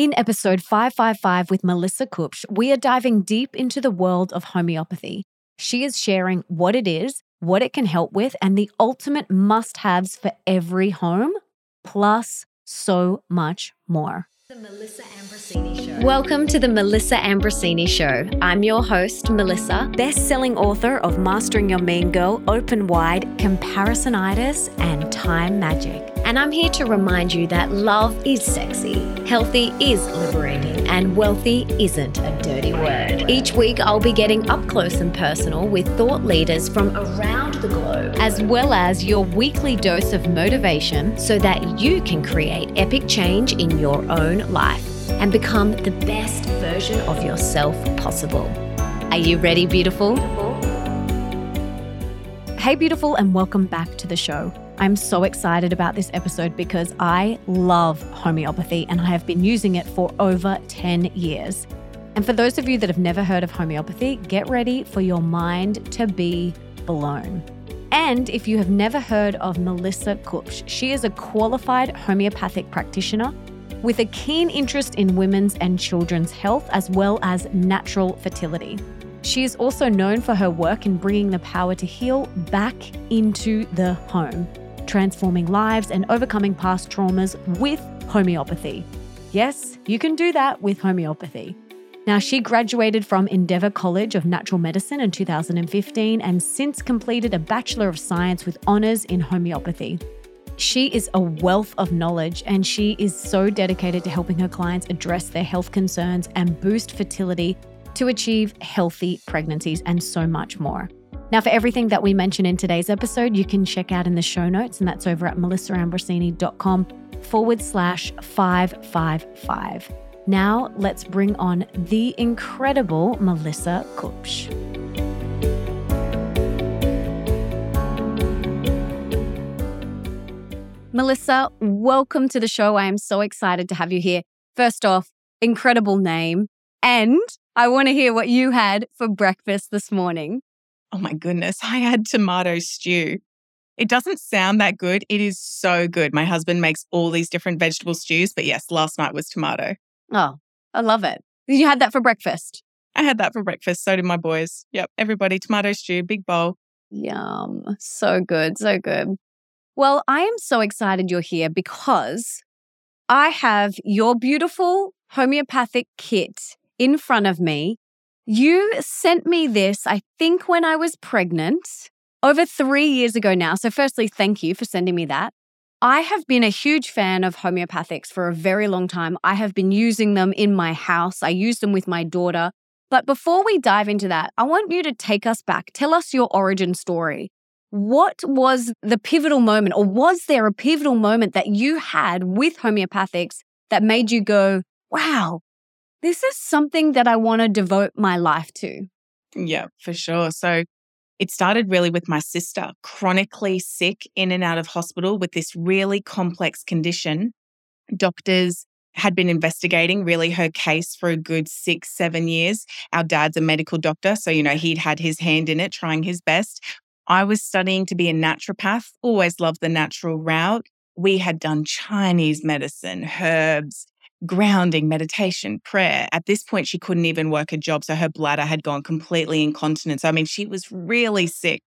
In episode 555 with Melissa Kupsch, we are diving deep into the world of homeopathy. She is sharing what it is, what it can help with, and the ultimate must haves for every home, plus so much more. The Melissa Ambrosini Show. Welcome to the Melissa Ambrosini Show. I'm your host, Melissa, best selling author of Mastering Your Mean Girl, Open Wide, Comparisonitis, and Time Magic. And I'm here to remind you that love is sexy, healthy is liberating, and wealthy isn't a dirty word. Each week, I'll be getting up close and personal with thought leaders from around the globe, as well as your weekly dose of motivation so that you can create epic change in your own life and become the best version of yourself possible. Are you ready, beautiful? Hey, beautiful, and welcome back to the show. I'm so excited about this episode because I love homeopathy and I have been using it for over 10 years. And for those of you that have never heard of homeopathy, get ready for your mind to be blown. And if you have never heard of Melissa Kupsch, she is a qualified homeopathic practitioner with a keen interest in women's and children's health as well as natural fertility. She is also known for her work in bringing the power to heal back into the home transforming lives and overcoming past traumas with homeopathy. Yes, you can do that with homeopathy. Now, she graduated from Endeavour College of Natural Medicine in 2015 and since completed a Bachelor of Science with honours in homeopathy. She is a wealth of knowledge and she is so dedicated to helping her clients address their health concerns and boost fertility to achieve healthy pregnancies and so much more. Now, for everything that we mention in today's episode, you can check out in the show notes, and that's over at melissaambrosini.com forward slash 555. Now, let's bring on the incredible Melissa Kupsch. Melissa, welcome to the show. I am so excited to have you here. First off, incredible name. And I want to hear what you had for breakfast this morning. Oh my goodness, I had tomato stew. It doesn't sound that good. It is so good. My husband makes all these different vegetable stews, but yes, last night was tomato. Oh, I love it. You had that for breakfast. I had that for breakfast. So did my boys. Yep, everybody tomato stew, big bowl. Yum. So good. So good. Well, I am so excited you're here because I have your beautiful homeopathic kit in front of me you sent me this, I think, when I was pregnant over three years ago now. So, firstly, thank you for sending me that. I have been a huge fan of homeopathics for a very long time. I have been using them in my house, I use them with my daughter. But before we dive into that, I want you to take us back. Tell us your origin story. What was the pivotal moment, or was there a pivotal moment that you had with homeopathics that made you go, wow, this is something that I want to devote my life to. Yeah, for sure. So it started really with my sister, chronically sick in and out of hospital with this really complex condition. Doctors had been investigating really her case for a good six, seven years. Our dad's a medical doctor. So, you know, he'd had his hand in it, trying his best. I was studying to be a naturopath, always loved the natural route. We had done Chinese medicine, herbs, grounding, meditation, prayer. At this point, she couldn't even work a job. So her bladder had gone completely incontinent. So, I mean, she was really sick.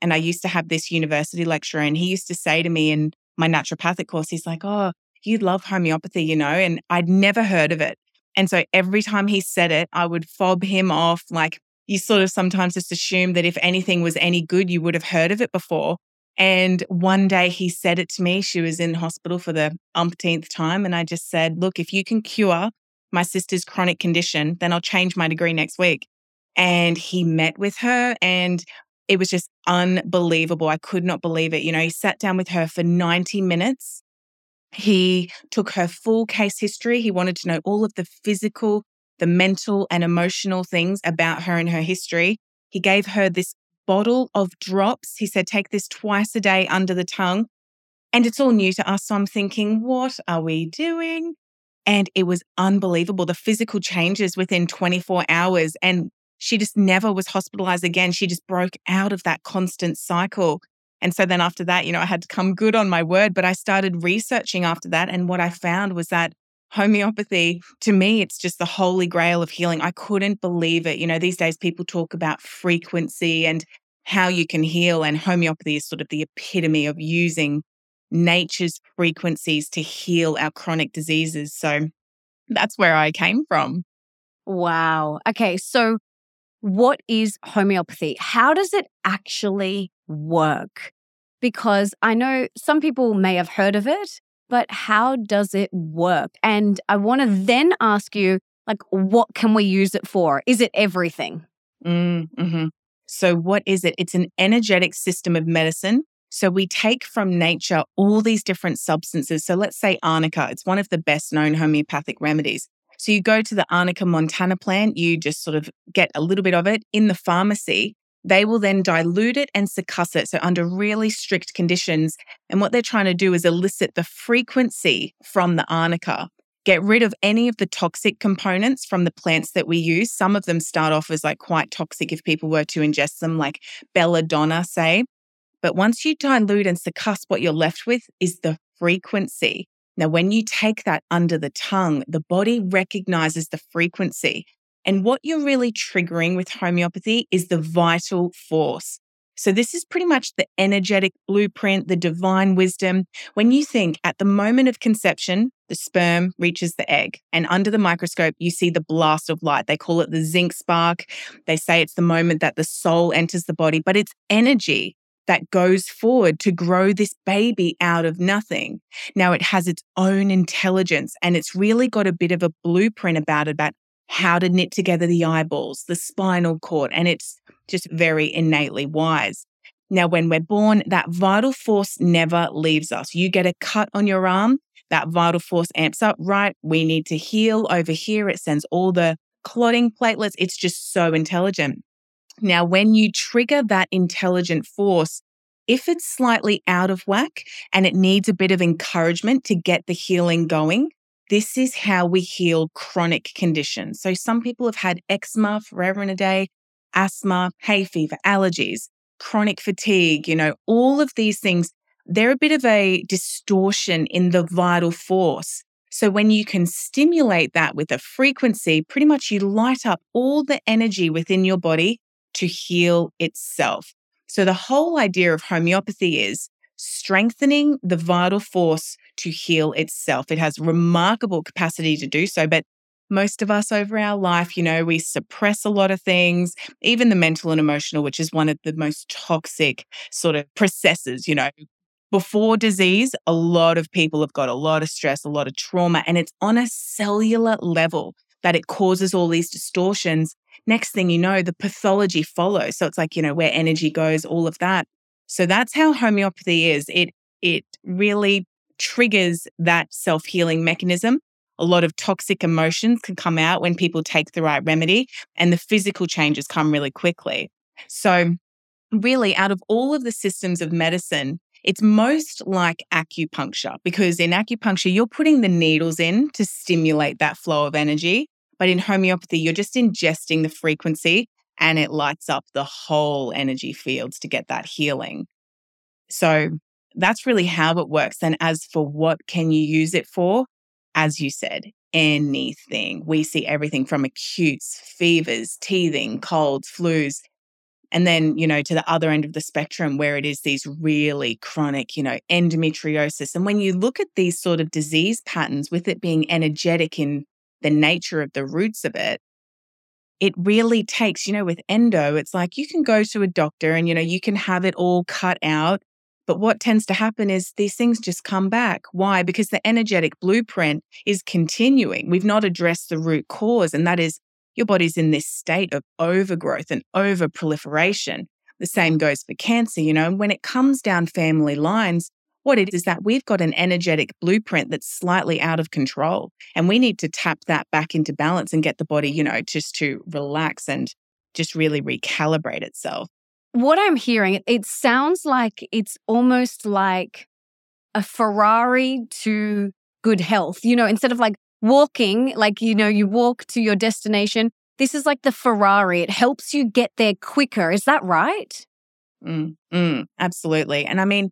And I used to have this university lecturer, and he used to say to me in my naturopathic course, he's like, Oh, you love homeopathy, you know? And I'd never heard of it. And so every time he said it, I would fob him off. Like, you sort of sometimes just assume that if anything was any good, you would have heard of it before. And one day he said it to me. She was in hospital for the umpteenth time. And I just said, Look, if you can cure my sister's chronic condition, then I'll change my degree next week. And he met with her and it was just unbelievable. I could not believe it. You know, he sat down with her for 90 minutes. He took her full case history. He wanted to know all of the physical, the mental, and emotional things about her and her history. He gave her this bottle of drops. He said, take this twice a day under the tongue. And it's all new to us. So I'm thinking, what are we doing? And it was unbelievable. The physical changes within 24 hours. And she just never was hospitalized again. She just broke out of that constant cycle. And so then after that, you know, I had to come good on my word, but I started researching after that. And what I found was that homeopathy, to me, it's just the holy grail of healing. I couldn't believe it. You know, these days people talk about frequency and how you can heal, and homeopathy is sort of the epitome of using nature's frequencies to heal our chronic diseases. So that's where I came from. Wow. Okay. So, what is homeopathy? How does it actually work? Because I know some people may have heard of it, but how does it work? And I want to then ask you, like, what can we use it for? Is it everything? Mm, hmm So, what is it? It's an energetic system of medicine. So, we take from nature all these different substances. So, let's say arnica, it's one of the best known homeopathic remedies. So, you go to the arnica montana plant, you just sort of get a little bit of it in the pharmacy. They will then dilute it and succuss it. So, under really strict conditions. And what they're trying to do is elicit the frequency from the arnica, get rid of any of the toxic components from the plants that we use. Some of them start off as like quite toxic if people were to ingest them, like belladonna, say. But once you dilute and succuss, what you're left with is the frequency. Now, when you take that under the tongue, the body recognizes the frequency. And what you're really triggering with homeopathy is the vital force. So, this is pretty much the energetic blueprint, the divine wisdom. When you think at the moment of conception, the sperm reaches the egg, and under the microscope, you see the blast of light. They call it the zinc spark. They say it's the moment that the soul enters the body, but it's energy that goes forward to grow this baby out of nothing. Now it has its own intelligence and it's really got a bit of a blueprint about it, about how to knit together the eyeballs, the spinal cord, and it's just very innately wise. Now, when we're born, that vital force never leaves us. You get a cut on your arm, that vital force amps up, right? We need to heal over here. It sends all the clotting platelets. It's just so intelligent. Now, when you trigger that intelligent force, if it's slightly out of whack and it needs a bit of encouragement to get the healing going, this is how we heal chronic conditions. So, some people have had eczema forever and a day, asthma, hay fever, allergies, chronic fatigue, you know, all of these things, they're a bit of a distortion in the vital force. So, when you can stimulate that with a frequency, pretty much you light up all the energy within your body to heal itself. So, the whole idea of homeopathy is strengthening the vital force to heal itself. It has remarkable capacity to do so, but most of us over our life, you know, we suppress a lot of things, even the mental and emotional, which is one of the most toxic sort of processes, you know. Before disease, a lot of people have got a lot of stress, a lot of trauma, and it's on a cellular level that it causes all these distortions next thing you know, the pathology follows. So it's like, you know, where energy goes, all of that. So that's how homeopathy is. It it really triggers that self-healing mechanism. A lot of toxic emotions can come out when people take the right remedy and the physical changes come really quickly. So really out of all of the systems of medicine, it's most like acupuncture because in acupuncture, you're putting the needles in to stimulate that flow of energy. But in homeopathy, you're just ingesting the frequency and it lights up the whole energy fields to get that healing. So that's really how it works. And as for what can you use it for? As you said, anything. We see everything from acutes, fevers, teething, colds, flus. And then, you know, to the other end of the spectrum where it is these really chronic, you know, endometriosis. And when you look at these sort of disease patterns with it being energetic in the nature of the roots of it, it really takes, you know, with endo, it's like you can go to a doctor and, you know, you can have it all cut out. But what tends to happen is these things just come back. Why? Because the energetic blueprint is continuing. We've not addressed the root cause, and that is your body's in this state of overgrowth and over proliferation. The same goes for cancer, you know, when it comes down family lines, what it is that we've got an energetic blueprint that's slightly out of control. And we need to tap that back into balance and get the body, you know, just to relax and just really recalibrate itself. What I'm hearing, it sounds like it's almost like a Ferrari to good health. You know, instead of like walking, like, you know, you walk to your destination, this is like the Ferrari. It helps you get there quicker. Is that right? Mm, mm, absolutely. And I mean,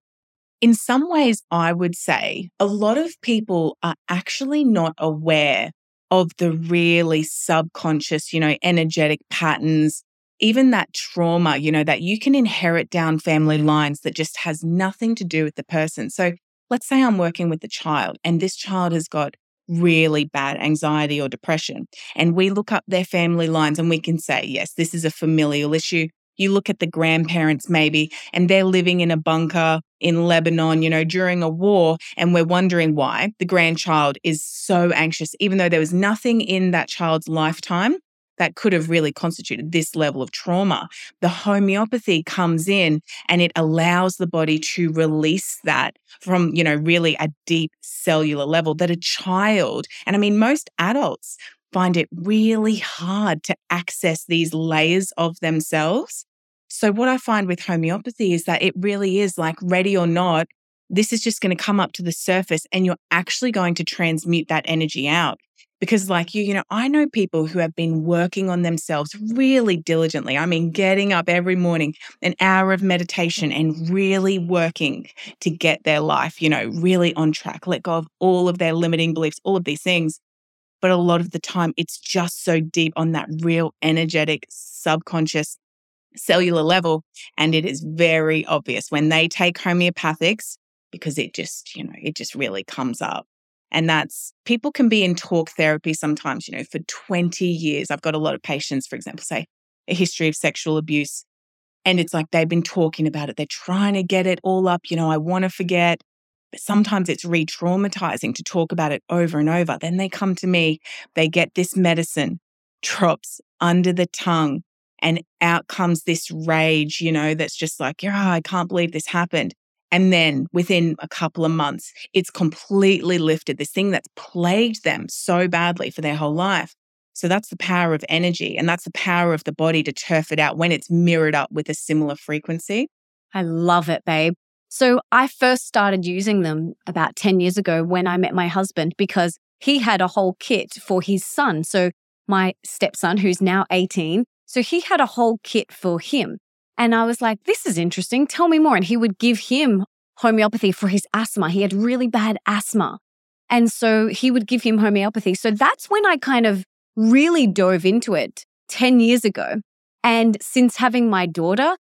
In some ways, I would say a lot of people are actually not aware of the really subconscious, you know, energetic patterns, even that trauma, you know, that you can inherit down family lines that just has nothing to do with the person. So let's say I'm working with a child and this child has got really bad anxiety or depression. And we look up their family lines and we can say, yes, this is a familial issue. You look at the grandparents, maybe, and they're living in a bunker in Lebanon, you know, during a war. And we're wondering why the grandchild is so anxious, even though there was nothing in that child's lifetime that could have really constituted this level of trauma. The homeopathy comes in and it allows the body to release that from, you know, really a deep cellular level that a child, and I mean, most adults find it really hard to access these layers of themselves. So, what I find with homeopathy is that it really is like ready or not, this is just going to come up to the surface and you're actually going to transmute that energy out. Because, like you, you know, I know people who have been working on themselves really diligently. I mean, getting up every morning, an hour of meditation, and really working to get their life, you know, really on track, let go of all of their limiting beliefs, all of these things. But a lot of the time, it's just so deep on that real energetic, subconscious, cellular level. And it is very obvious when they take homeopathics because it just, you know, it just really comes up. And that's people can be in talk therapy sometimes, you know, for 20 years. I've got a lot of patients, for example, say a history of sexual abuse. And it's like they've been talking about it. They're trying to get it all up. You know, I want to forget. But sometimes it's re traumatizing to talk about it over and over. Then they come to me, they get this medicine, drops under the tongue, and out comes this rage, you know, that's just like, yeah, I can't believe this happened. And then within a couple of months, it's completely lifted this thing that's plagued them so badly for their whole life. So that's the power of energy. And that's the power of the body to turf it out when it's mirrored up with a similar frequency. I love it, babe. So I first started using them about 10 years ago when I met my husband because he had a whole kit for his son. So my stepson, who's now 18, so he had a whole kit for him. And I was like, this is interesting. Tell me more. And he would give him homeopathy for his asthma. He had really bad asthma. And so he would give him homeopathy. So that's when I kind of really dove into it 10 years ago. And since having my daughter,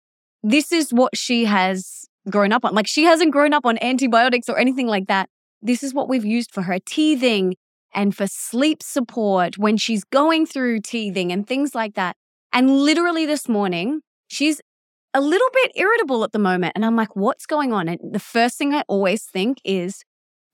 this is what she has grown up on. Like she hasn't grown up on antibiotics or anything like that. This is what we've used for her teething and for sleep support when she's going through teething and things like that. And literally this morning, she's a little bit irritable at the moment. And I'm like, what's going on? And the first thing I always think is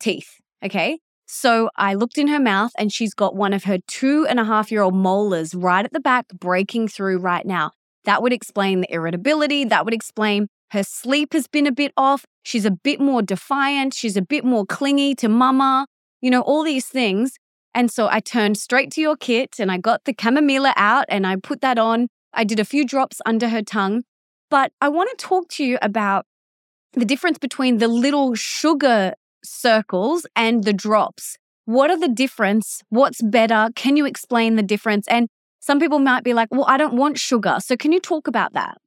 teeth. Okay. So I looked in her mouth and she's got one of her two and a half year old molars right at the back breaking through right now. That would explain the irritability. That would explain her sleep has been a bit off. She's a bit more defiant. She's a bit more clingy to mama, you know, all these things. And so I turned straight to your kit and I got the chamomilla out and I put that on. I did a few drops under her tongue. But I want to talk to you about the difference between the little sugar circles and the drops. What are the difference? What's better? Can you explain the difference? And some people might be like, well, I don't want sugar. So can you talk about that?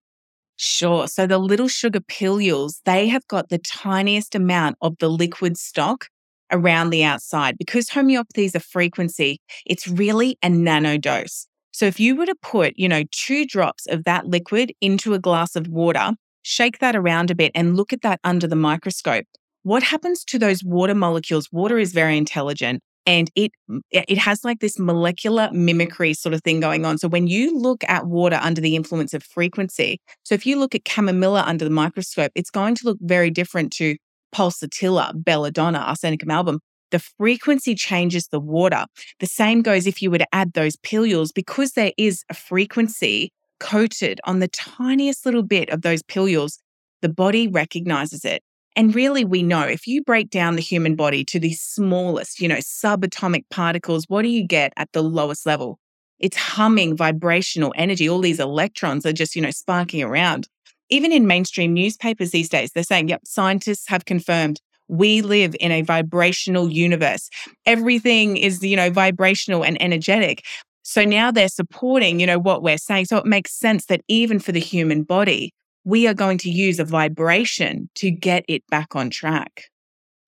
Sure. So the little sugar pillules, they have got the tiniest amount of the liquid stock around the outside. Because homeopathy is a frequency, it's really a nano dose. So if you were to put, you know, two drops of that liquid into a glass of water, shake that around a bit and look at that under the microscope. What happens to those water molecules? Water is very intelligent and it it has like this molecular mimicry sort of thing going on. So when you look at water under the influence of frequency, so if you look at chamomilla under the microscope, it's going to look very different to pulsatilla, belladonna, arsenicum album, the frequency changes the water. The same goes if you were to add those pilules, because there is a frequency coated on the tiniest little bit of those pilules, the body recognizes it. And really, we know if you break down the human body to the smallest, you know, subatomic particles, what do you get at the lowest level? It's humming vibrational energy. All these electrons are just, you know, sparking around even in mainstream newspapers these days, they're saying, yep, scientists have confirmed we live in a vibrational universe. Everything is, you know, vibrational and energetic. So now they're supporting, you know, what we're saying. So it makes sense that even for the human body, we are going to use a vibration to get it back on track.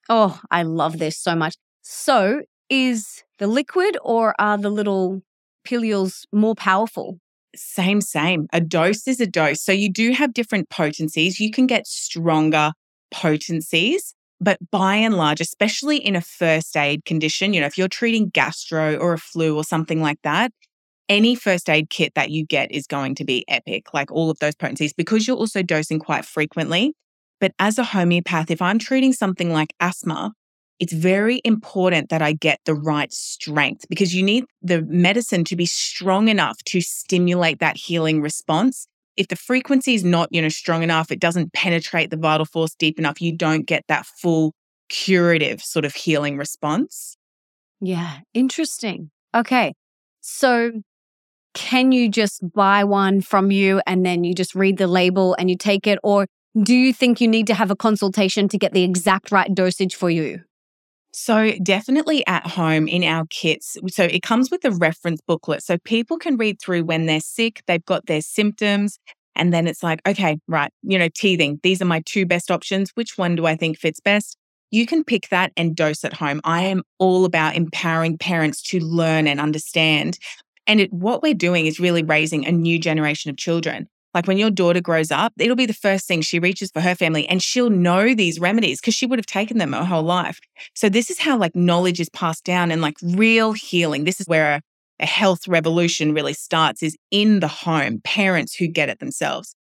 Oh, I love this so much. So, is the liquid or are the little pilules more powerful? Same, same. A dose is a dose. So you do have different potencies. You can get stronger potencies, but by and large, especially in a first aid condition, you know, if you're treating gastro or a flu or something like that, any first aid kit that you get is going to be epic, like all of those potencies, because you're also dosing quite frequently. But as a homeopath, if I'm treating something like asthma, it's very important that I get the right strength because you need the medicine to be strong enough to stimulate that healing response. If the frequency is not, you know, strong enough, it doesn't penetrate the vital force deep enough, you don't get that full curative sort of healing response. Yeah, interesting. Okay. So can you just buy one from you and then you just read the label and you take it or do you think you need to have a consultation to get the exact right dosage for you? So, definitely at home in our kits. So, it comes with a reference booklet. So, people can read through when they're sick, they've got their symptoms, and then it's like, okay, right, you know, teething. These are my two best options. Which one do I think fits best? You can pick that and dose at home. I am all about empowering parents to learn and understand. And it, what we're doing is really raising a new generation of children. Like when your daughter grows up, it'll be the first thing she reaches for her family and she'll know these remedies because she would have taken them her whole life. So this is how like knowledge is passed down and like real healing. This is where a, a health revolution really starts is in the home, parents who get it themselves.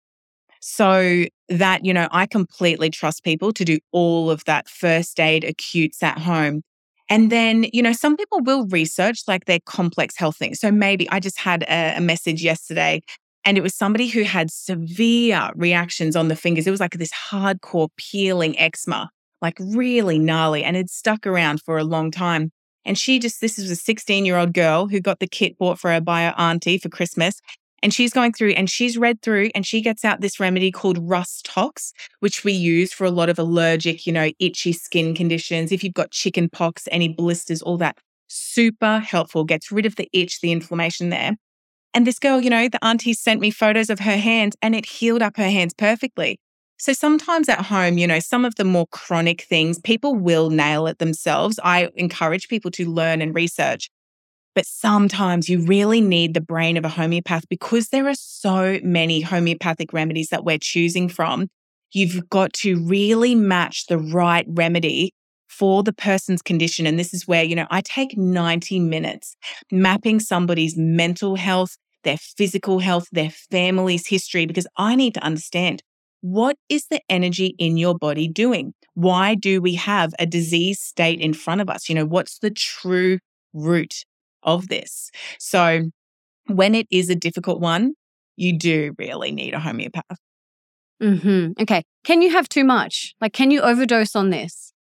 So that, you know, I completely trust people to do all of that first aid acutes at home. And then, you know, some people will research like their complex health things. So maybe I just had a, a message yesterday and it was somebody who had severe reactions on the fingers. It was like this hardcore peeling eczema, like really gnarly, and it stuck around for a long time. And she just, this is a 16 year old girl who got the kit bought for her by her auntie for Christmas. And she's going through and she's read through and she gets out this remedy called Rhus Tox, which we use for a lot of allergic, you know, itchy skin conditions. If you've got chicken pox, any blisters, all that, super helpful, gets rid of the itch, the inflammation there. And this girl, you know, the auntie sent me photos of her hands and it healed up her hands perfectly. So sometimes at home, you know, some of the more chronic things, people will nail it themselves. I encourage people to learn and research. But sometimes you really need the brain of a homeopath because there are so many homeopathic remedies that we're choosing from. You've got to really match the right remedy for the person's condition. And this is where, you know, I take 90 minutes mapping somebody's mental health, their physical health, their family's history, because I need to understand what is the energy in your body doing? Why do we have a disease state in front of us? You know, what's the true root of this? So when it is a difficult one, you do really need a homeopath. Mm-hmm. Okay. Can you have too much? Like, can you overdose on this?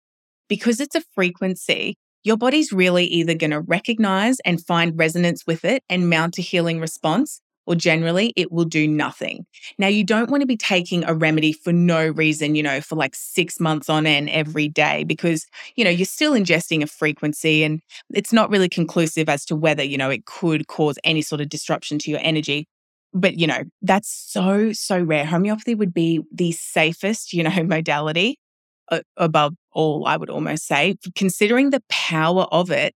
Because it's a frequency, your body's really either going to recognize and find resonance with it and mount a healing response, or generally it will do nothing. Now, you don't want to be taking a remedy for no reason, you know, for like six months on end every day because, you know, you're still ingesting a frequency and it's not really conclusive as to whether, you know, it could cause any sort of disruption to your energy. But, you know, that's so, so rare. Homeopathy would be the safest, you know, modality uh, above all, I would almost say. Considering the power of it,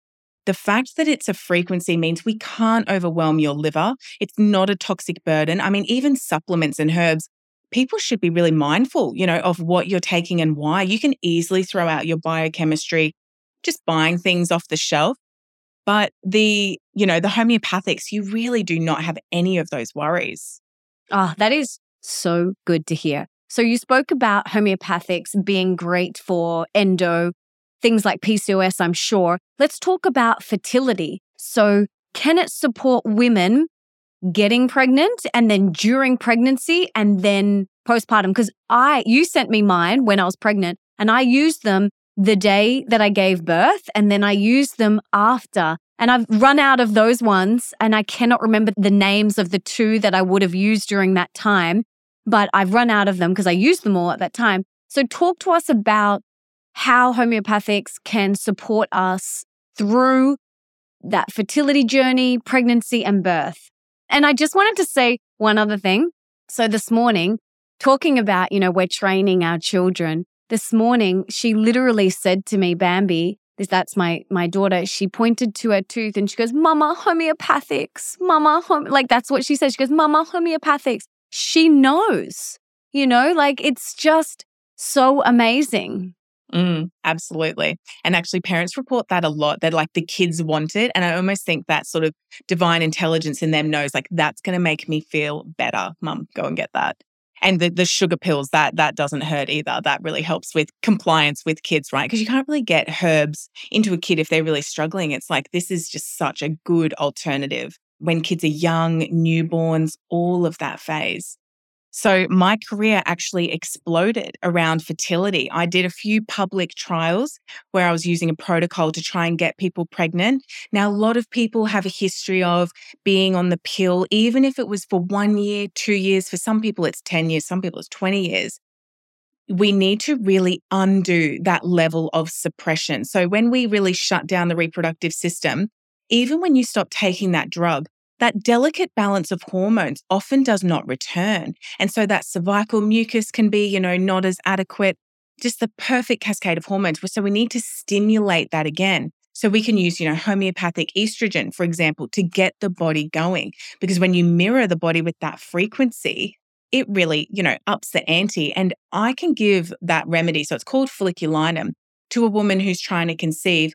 the fact that it's a frequency means we can't overwhelm your liver. It's not a toxic burden. I mean, even supplements and herbs, people should be really mindful, you know, of what you're taking and why. You can easily throw out your biochemistry just buying things off the shelf. But the, you know, the homeopathics, you really do not have any of those worries. Ah, oh, that is so good to hear. So you spoke about homeopathics being great for endo, things like PCOS, I'm sure. Let's talk about fertility. So can it support women getting pregnant and then during pregnancy and then postpartum? Because I, you sent me mine when I was pregnant and I used them the day that I gave birth and then I used them after. And I've run out of those ones and I cannot remember the names of the two that I would have used during that time but I've run out of them because I used them all at that time. So, talk to us about how homeopathics can support us through that fertility journey, pregnancy, and birth. And I just wanted to say one other thing. So, this morning, talking about, you know, we're training our children. This morning, she literally said to me, Bambi, that's my my daughter. She pointed to her tooth and she goes, "Mama, homeopathics, Mama, home-. like that's what she said. She goes, "Mama, homeopathics." She knows, you know, like it's just so amazing. Mm, absolutely. And actually, parents report that a lot. That like the kids want it. And I almost think that sort of divine intelligence in them knows like that's going to make me feel better. Mum, go and get that. And the, the sugar pills, that that doesn't hurt either. That really helps with compliance with kids, right? Because you can't really get herbs into a kid if they're really struggling. It's like this is just such a good alternative when kids are young, newborns, all of that phase. So my career actually exploded around fertility. I did a few public trials where I was using a protocol to try and get people pregnant. Now, a lot of people have a history of being on the pill, even if it was for one year, two years. For some people, it's 10 years, some people, it's 20 years. We need to really undo that level of suppression. So, when we really shut down the reproductive system, even when you stop taking that drug, that delicate balance of hormones often does not return. And so that cervical mucus can be, you know, not as adequate, just the perfect cascade of hormones. So we need to stimulate that again. So we can use, you know, homeopathic estrogen, for example, to get the body going. Because when you mirror the body with that frequency, it really, you know, ups the ante. And I can give that remedy. So it's called folliculinum to a woman who's trying to conceive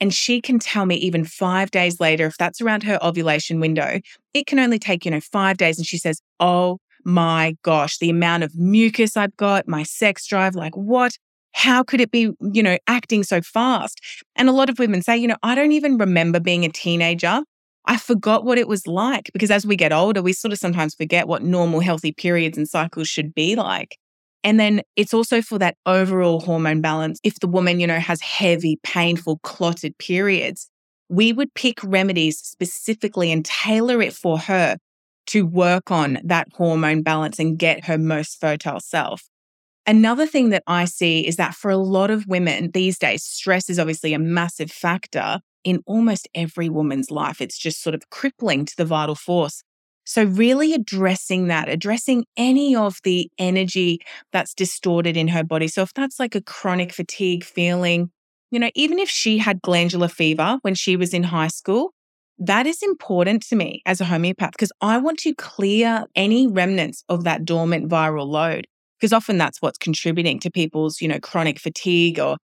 and she can tell me even five days later, if that's around her ovulation window, it can only take, you know, five days. And she says, Oh my gosh, the amount of mucus I've got, my sex drive, like what? How could it be, you know, acting so fast? And a lot of women say, you know, I don't even remember being a teenager. I forgot what it was like because as we get older, we sort of sometimes forget what normal healthy periods and cycles should be like. And then it's also for that overall hormone balance. If the woman, you know, has heavy, painful, clotted periods, we would pick remedies specifically and tailor it for her to work on that hormone balance and get her most fertile self. Another thing that I see is that for a lot of women these days, stress is obviously a massive factor in almost every woman's life. It's just sort of crippling to the vital force. So, really addressing that, addressing any of the energy that's distorted in her body. So, if that's like a chronic fatigue feeling, you know, even if she had glandular fever when she was in high school, that is important to me as a homeopath because I want to clear any remnants of that dormant viral load because often that's what's contributing to people's, you know, chronic fatigue or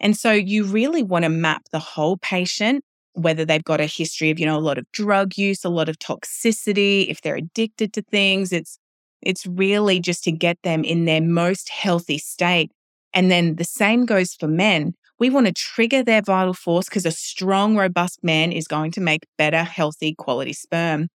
and so you really want to map the whole patient whether they've got a history of, you know, a lot of drug use, a lot of toxicity, if they're addicted to things. It's it's really just to get them in their most healthy state. And then the same goes for men. We want to trigger their vital force because a strong, robust man is going to make better, healthy, quality sperm.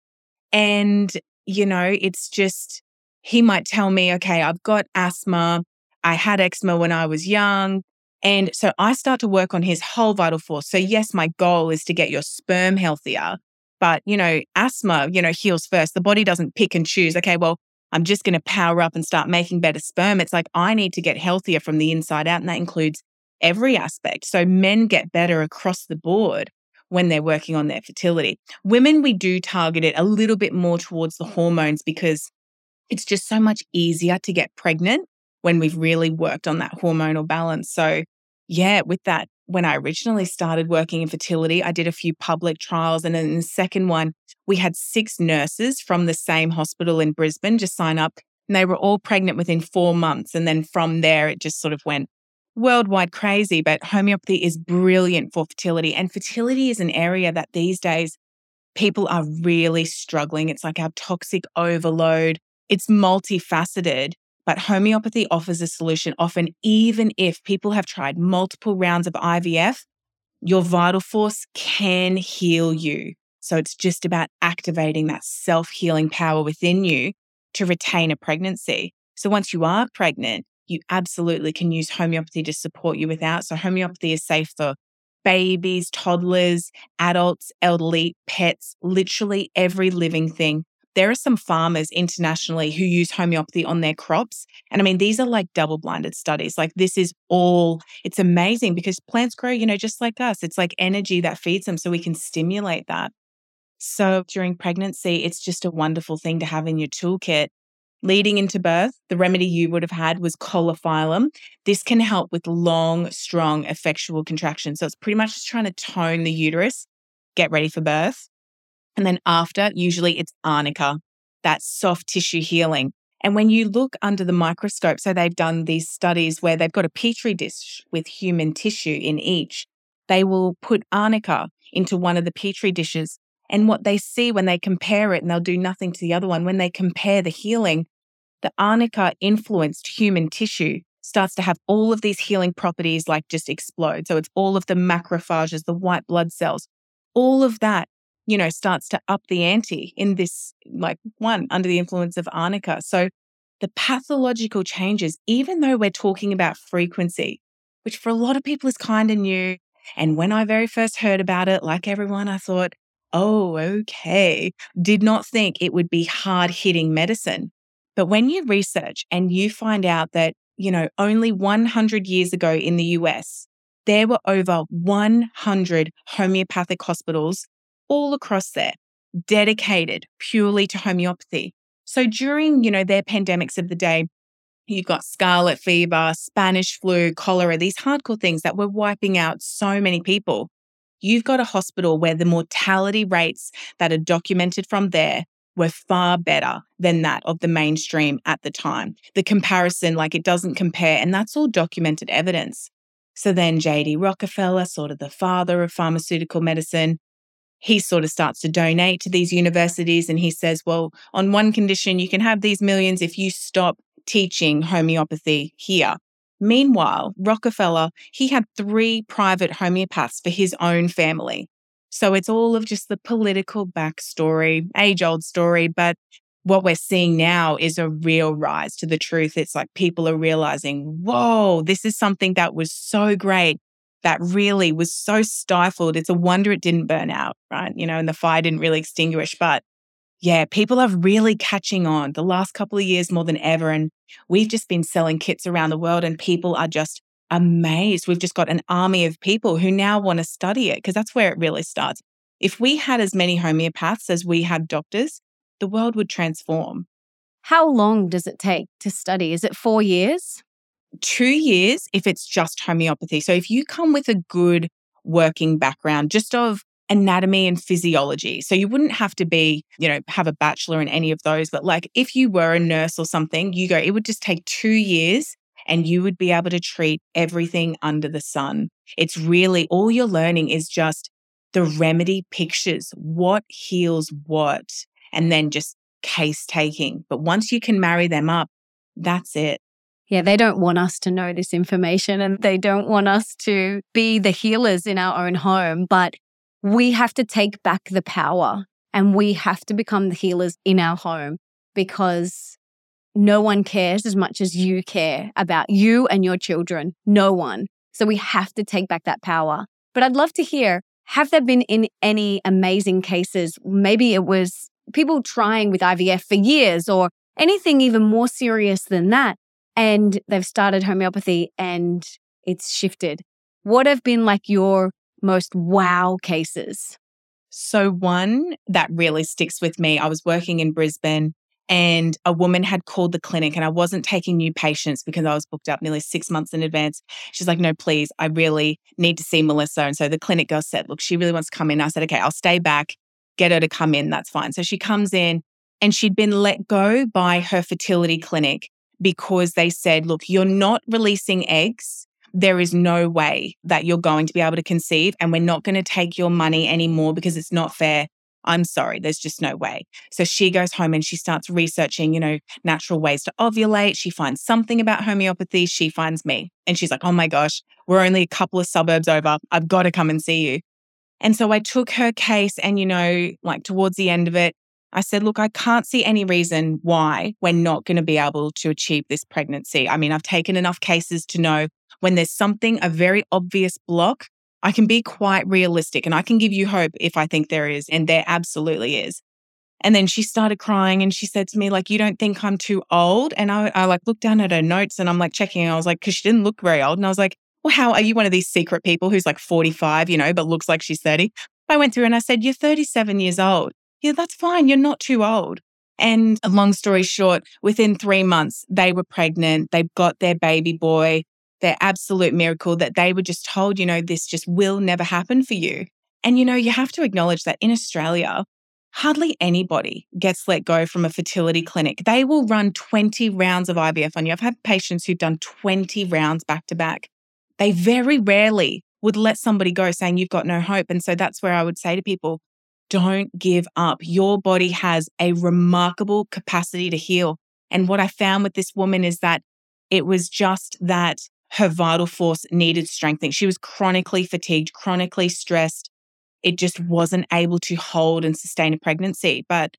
And, you know, it's just, he might tell me, okay, I've got asthma. I had eczema when I was young. And so I start to work on his whole vital force. So, yes, my goal is to get your sperm healthier. But, you know, asthma, you know, heals first. The body doesn't pick and choose. Okay, well, I'm just going to power up and start making better sperm. It's like I need to get healthier from the inside out. And that includes every aspect. So, men get better across the board when they're working on their fertility. Women, we do target it a little bit more towards the hormones because it's just so much easier to get pregnant when we've really worked on that hormonal balance. So, yeah, with that, when I originally started working in fertility, I did a few public trials. And in the second one, we had six nurses from the same hospital in Brisbane just sign up. And they were all pregnant within four months. And then from there, it just sort of went worldwide crazy. But homeopathy is brilliant for fertility. And fertility is an area that these days people are really struggling. It's like our toxic overload, it's multifaceted. But homeopathy offers a solution often, even if people have tried multiple rounds of IVF, your vital force can heal you. So it's just about activating that self healing power within you to retain a pregnancy. So once you are pregnant, you absolutely can use homeopathy to support you without. So homeopathy is safe for babies, toddlers, adults, elderly, pets, literally every living thing there are some farmers internationally who use homeopathy on their crops. And I mean, these are like double blinded studies. Like, this is all, it's amazing because plants grow, you know, just like us. It's like energy that feeds them. So we can stimulate that. So during pregnancy, it's just a wonderful thing to have in your toolkit. leading into birth, the remedy you would have had was caulophyllum. This can help with long, strong, effectual contractions. So it's pretty much just trying to tone the uterus, get ready for birth. And then after, usually it's arnica, that soft tissue healing. And when you look under the microscope, so they've done these studies where they've got a petri dish with human tissue in each, they will put arnica into one of the petri dishes. And what they see when they compare it, and they'll do nothing to the other one, when they compare the healing, the arnica influenced human tissue starts to have all of these healing properties like just explode. So it's all of the macrophages, the white blood cells, all of that, you know, starts to up the ante in this like one under the influence of arnica. So the pathological changes, even though we're talking about frequency, which for a lot of people is kind of new. And when I very first heard about it, like everyone, I thought, oh, okay. Did not think it would be hard hitting medicine. But when you research and you find out that, you know, only 100 years ago in the US, there were over 100 homeopathic hospitals all across there dedicated purely to homeopathy. So during, you know, their pandemics of the day, you've got scarlet fever, Spanish flu, cholera, these hardcore things that were wiping out so many people. You've got a hospital where the mortality rates that are documented from there were far better than that of the mainstream at the time. The comparison, like it doesn't compare, and that's all documented evidence. So then JD Rockefeller, sort of the father of pharmaceutical medicine, he sort of starts to donate to these universities and he says, well, on one condition, you can have these millions if you stop teaching homeopathy here. Meanwhile, Rockefeller, he had three private homeopaths for his own family. So it's all of just the political backstory, age old story. But what we're seeing now is a real rise to the truth. It's like people are realizing, whoa, this is something that was so great that really was so stifled. It's a wonder it didn't burn out, right? You know, and the fire didn't really extinguish. But yeah, people are really catching on the last couple of years more than ever. And we've just been selling kits around the world, and people are just amazed. We've just got an army of people who now want to study it because that's where it really starts. If we had as many homeopaths as we had doctors, the world would transform. How long does it take to study? Is it four years? Two years if it's just homeopathy. So if you come with a good working background, just of anatomy and physiology. So you wouldn't have to be, you know, have a bachelor in any of those, but like if you were a nurse or something, you go, it would just take two years and you would be able to treat everything under the sun. It's really all you're learning is just the remedy pictures, what heals what, and then just case taking. But once you can marry them up, that's it. Yeah, they don't want us to know this information and they don't want us to be the healers in our own home, but we have to take back the power and we have to become the healers in our home because no one cares as much as you care about you and your children. No one. So we have to take back that power. But I'd love to hear have there been in any amazing cases? Maybe it was people trying with IVF for years or anything even more serious than that. And they've started homeopathy and it's shifted. What have been like your most wow cases? So, one that really sticks with me, I was working in Brisbane and a woman had called the clinic and I wasn't taking new patients because I was booked up nearly six months in advance. She's like, no, please, I really need to see Melissa. And so the clinic girl said, look, she really wants to come in. I said, okay, I'll stay back, get her to come in. That's fine. So she comes in and she'd been let go by her fertility clinic because they said, look, you're not releasing eggs. There is no way that you're going to be able to conceive, and we're not going to take your money anymore because it's not fair I'm sorry, there's just no way. So she goes home and she starts researching, you know, natural ways to ovulate. She finds something about homeopathy. She finds me and she's like, oh my gosh, we're only a couple of suburbs over. I've got to come and see you. And so I took her case and, you know, like towards the end of it, I said, look, I can't see any reason why we're not going to be able to achieve this pregnancy. I mean, I've taken enough cases to know when there's something, a very obvious block, I can be quite realistic and I can give you hope if I think there is. And there absolutely is. And then she started crying and she said to me, like, you don't think I'm too old? And I, I like looked down at her notes and I'm like checking. I was like, because she didn't look very old. And I was like, well, how are you one of these secret people who's like 45, you know, but looks like she's 30? I went through and I said, you're 37 years old. Yeah, that's fine. You're not too old. And long story short, within three months, they were pregnant. They got their baby boy, their absolute miracle that they were just told, you know, this just will never happen for you. And, you know, you have to acknowledge that in Australia, hardly anybody gets let go from a fertility clinic. They will run 20 rounds of IVF on you. I've had patients who've done 20 rounds back to back. They very rarely would let somebody go saying you've got no hope. And so that's where I would say to people, don't give up. Your body has a remarkable capacity to heal. And what I found with this woman is that it was just that her vital force needed strengthening. She was chronically fatigued, chronically stressed. It just wasn't able to hold and sustain a pregnancy. But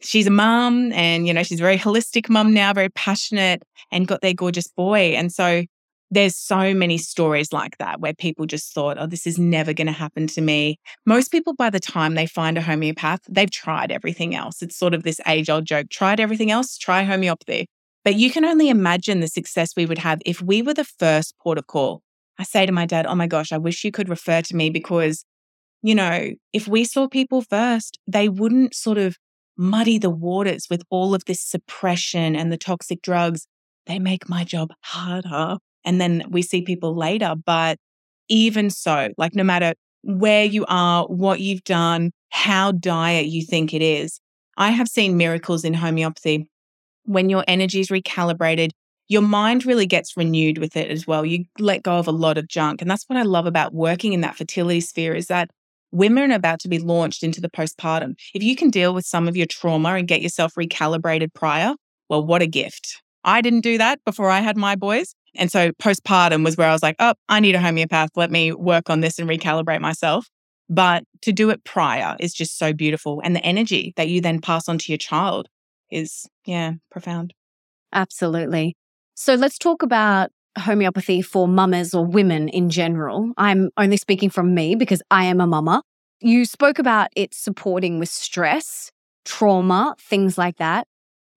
she's a mum and, you know, she's a very holistic mum now, very passionate and got their gorgeous boy. And so there's so many stories like that where people just thought, oh, this is never going to happen to me. Most people, by the time they find a homeopath, they've tried everything else. It's sort of this age old joke tried everything else, try homeopathy. But you can only imagine the success we would have if we were the first port of call. I say to my dad, oh my gosh, I wish you could refer to me because, you know, if we saw people first, they wouldn't sort of muddy the waters with all of this suppression and the toxic drugs. They make my job harder and then we see people later. But even so, like no matter where you are, what you've done, how dire you think it is, I have seen miracles in homeopathy. When your energy is recalibrated, your mind really gets renewed with it as well. You let go of a lot of junk. And that's what I love about working in that fertility sphere is that women are about to be launched into the postpartum. If you can deal with some of your trauma and get yourself recalibrated prior, well, what a gift. I didn't do that before I had my boys. And so postpartum was where I was like, oh, I need a homeopath. Let me work on this and recalibrate myself. But to do it prior is just so beautiful. And the energy that you then pass on to your child is, yeah, profound. Absolutely. So let's talk about homeopathy for mamas or women in general. I'm only speaking from me because I am a mama. You spoke about it supporting with stress, trauma, things like that.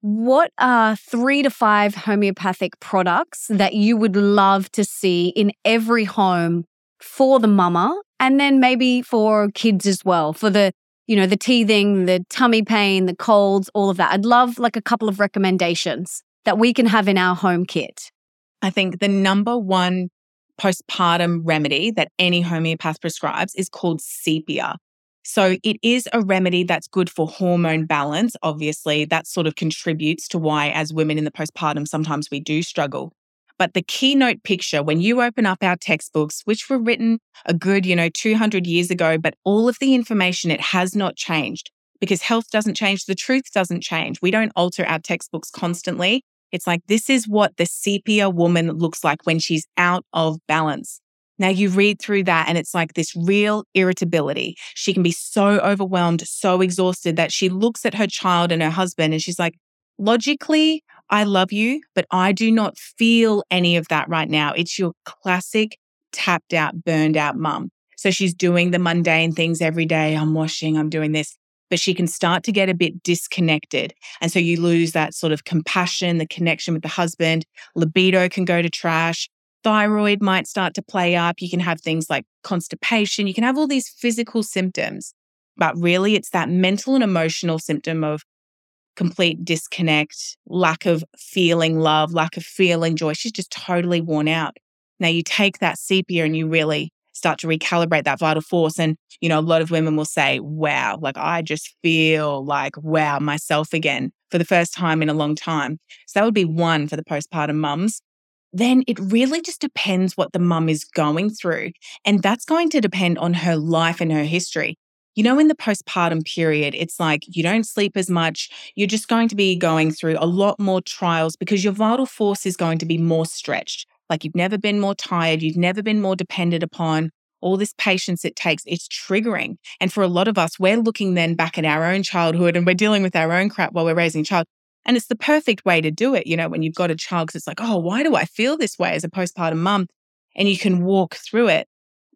What are three to five homeopathic products that you would love to see in every home for the mama and then maybe for kids as well, for the you know, the teething, the tummy pain, the colds, all of that. I'd love like a couple of recommendations that we can have in our home kit. I think the number one postpartum remedy that any homeopath prescribes is called sepia. So it is a remedy that's good for hormone balance. Obviously, that sort of contributes to why, as women in the postpartum, sometimes we do struggle. But the keynote picture, when you open up our textbooks, which were written a good, you know, 200 years ago, but all of the information, it has not changed because health doesn't change. The truth doesn't change. We don't alter our textbooks constantly. It's like, this is what the sepia woman looks like when she's out of balance. Now you read through that and it's like this real irritability. She can be so overwhelmed, so exhausted that she looks at her child and her husband and she's like, logically, I love you, but I do not feel any of that right now. It's your classic tapped out, burned out mum. So she's doing the mundane things every day. I'm washing, I'm doing this, but she can start to get a bit disconnected. And so you lose that sort of compassion, the connection with the husband. Libido can go to trash thyroid might start to play up. You can have things like constipation. You can have all these physical symptoms, but really it's that mental and emotional symptom of complete disconnect, lack of feeling love, lack of feeling joy. She's just totally worn out. Now you take that sepia and you really start to recalibrate that vital force. And, you know, a lot of women will say, wow, like I just feel like, wow, myself again for the first time in a long time. So that would be one for the postpartum mums then it really just depends what the mum is going through. And that's going to depend on her life and her history. You know, in the postpartum period, it's like you don't sleep as much. You're just going to be going through a lot more trials because your vital force is going to be more stretched. Like you've never been more tired, you've never been more dependent upon all this patience it takes. It's triggering. And for a lot of us, we're looking then back at our own childhood and we're dealing with our own crap while we're raising a child. And it's the perfect way to do it, you know, when you've got a child, because it's like, oh, why do I feel this way as a postpartum mum? And you can walk through it.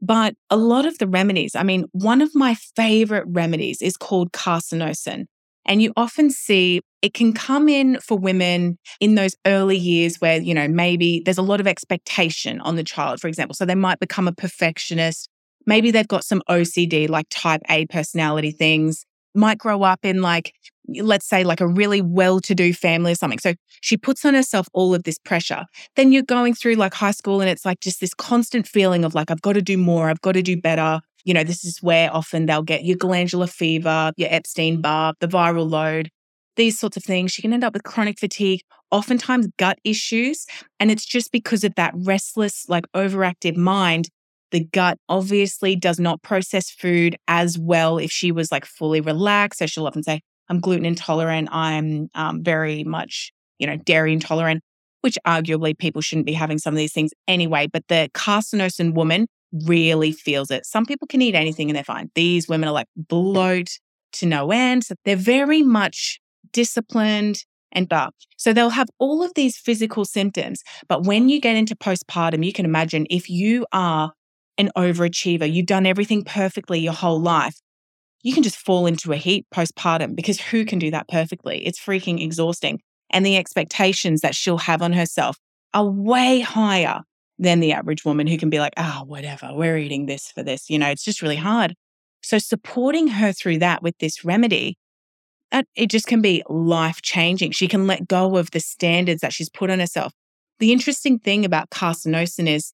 But a lot of the remedies, I mean, one of my favorite remedies is called carcinosin. And you often see it can come in for women in those early years where, you know, maybe there's a lot of expectation on the child, for example. So they might become a perfectionist. Maybe they've got some OCD, like type A personality things. Might grow up in like, let's say, like a really well to do family or something. So she puts on herself all of this pressure. Then you're going through like high school and it's like just this constant feeling of like, I've got to do more, I've got to do better. You know, this is where often they'll get your glandular fever, your Epstein Barr, the viral load, these sorts of things. She can end up with chronic fatigue, oftentimes gut issues. And it's just because of that restless, like overactive mind the gut obviously does not process food as well if she was like fully relaxed. So she'll often say, I'm gluten intolerant. I'm um, very much, you know, dairy intolerant, which arguably people shouldn't be having some of these things anyway. But the carcinosin woman really feels it. Some people can eat anything and they're fine. These women are like bloat to no end. So they're very much disciplined and up. So they'll have all of these physical symptoms. But when you get into postpartum, you can imagine if you are an overachiever, you've done everything perfectly your whole life, you can just fall into a heap postpartum because who can do that perfectly? It's freaking exhausting. And the expectations that she'll have on herself are way higher than the average woman who can be like, oh, whatever, we're eating this for this. You know, it's just really hard. So supporting her through that with this remedy, it just can be life changing. She can let go of the standards that she's put on herself. The interesting thing about carcinosin is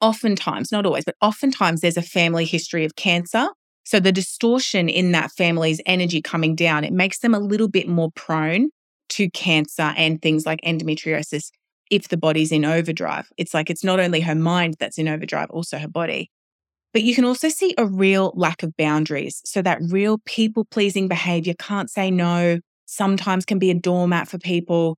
oftentimes, not always, but oftentimes there's a family history of cancer. So the distortion in that family's energy coming down, it makes them a little bit more prone to cancer and things like endometriosis if the body's in overdrive. It's like it's not only her mind that's in overdrive, also her body. But you can also see a real lack of boundaries. So that real people pleasing behavior, can't say no, sometimes can be a doormat for people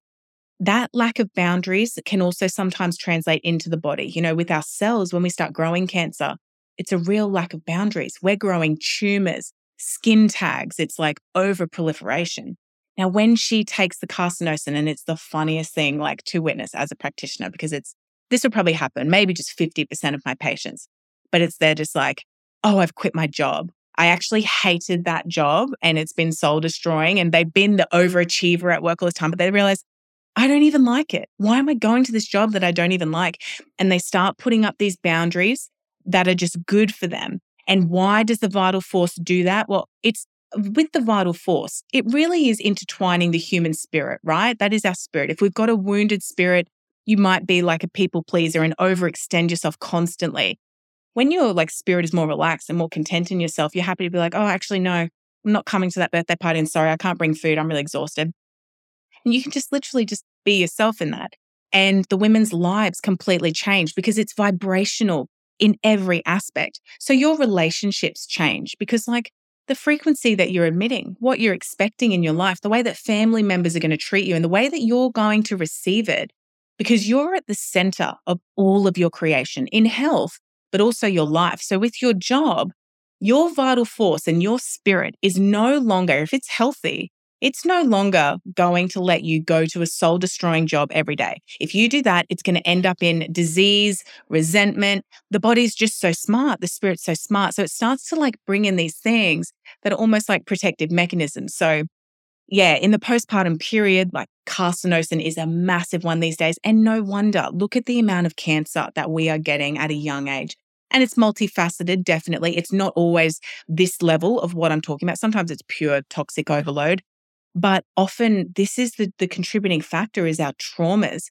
that lack of boundaries can also sometimes translate into the body. You know, with our cells, when we start growing cancer, it's a real lack of boundaries. We're growing tumors, skin tags. It's like over proliferation. Now, when she takes the carcinosin, and it's the funniest thing like to witness as a practitioner, because it's this will probably happen, maybe just 50% of my patients, but it's they're just like, oh, I've quit my job. I actually hated that job and it's been soul destroying. And they've been the overachiever at work all the time, but they realize I don't even like it. Why am I going to this job that I don't even like? And they start putting up these boundaries that are just good for them. And why does the vital force do that? Well, it's with the vital force, it really is intertwining the human spirit, right? That is our spirit. If we've got a wounded spirit, you might be like a people pleaser and overextend yourself constantly. When your like spirit is more relaxed and more content in yourself, you're happy to be like, oh, actually, no, I'm not coming to that birthday party and sorry, I can't bring food. I'm really exhausted. And you can just literally just be yourself in that. And the women's lives completely change because it's vibrational in every aspect. So your relationships change because, like, the frequency that you're emitting, what you're expecting in your life, the way that family members are going to treat you, and the way that you're going to receive it, because you're at the center of all of your creation in health, but also your life. So, with your job, your vital force and your spirit is no longer, if it's healthy, it's no longer going to let you go to a soul destroying job every day. If you do that, it's going to end up in disease, resentment. The body's just so smart, the spirit's so smart. So it starts to like bring in these things that are almost like protective mechanisms. So, yeah, in the postpartum period, like carcinosin is a massive one these days. And no wonder, look at the amount of cancer that we are getting at a young age. And it's multifaceted, definitely. It's not always this level of what I'm talking about. Sometimes it's pure toxic overload. But often this is the, the contributing factor is our traumas.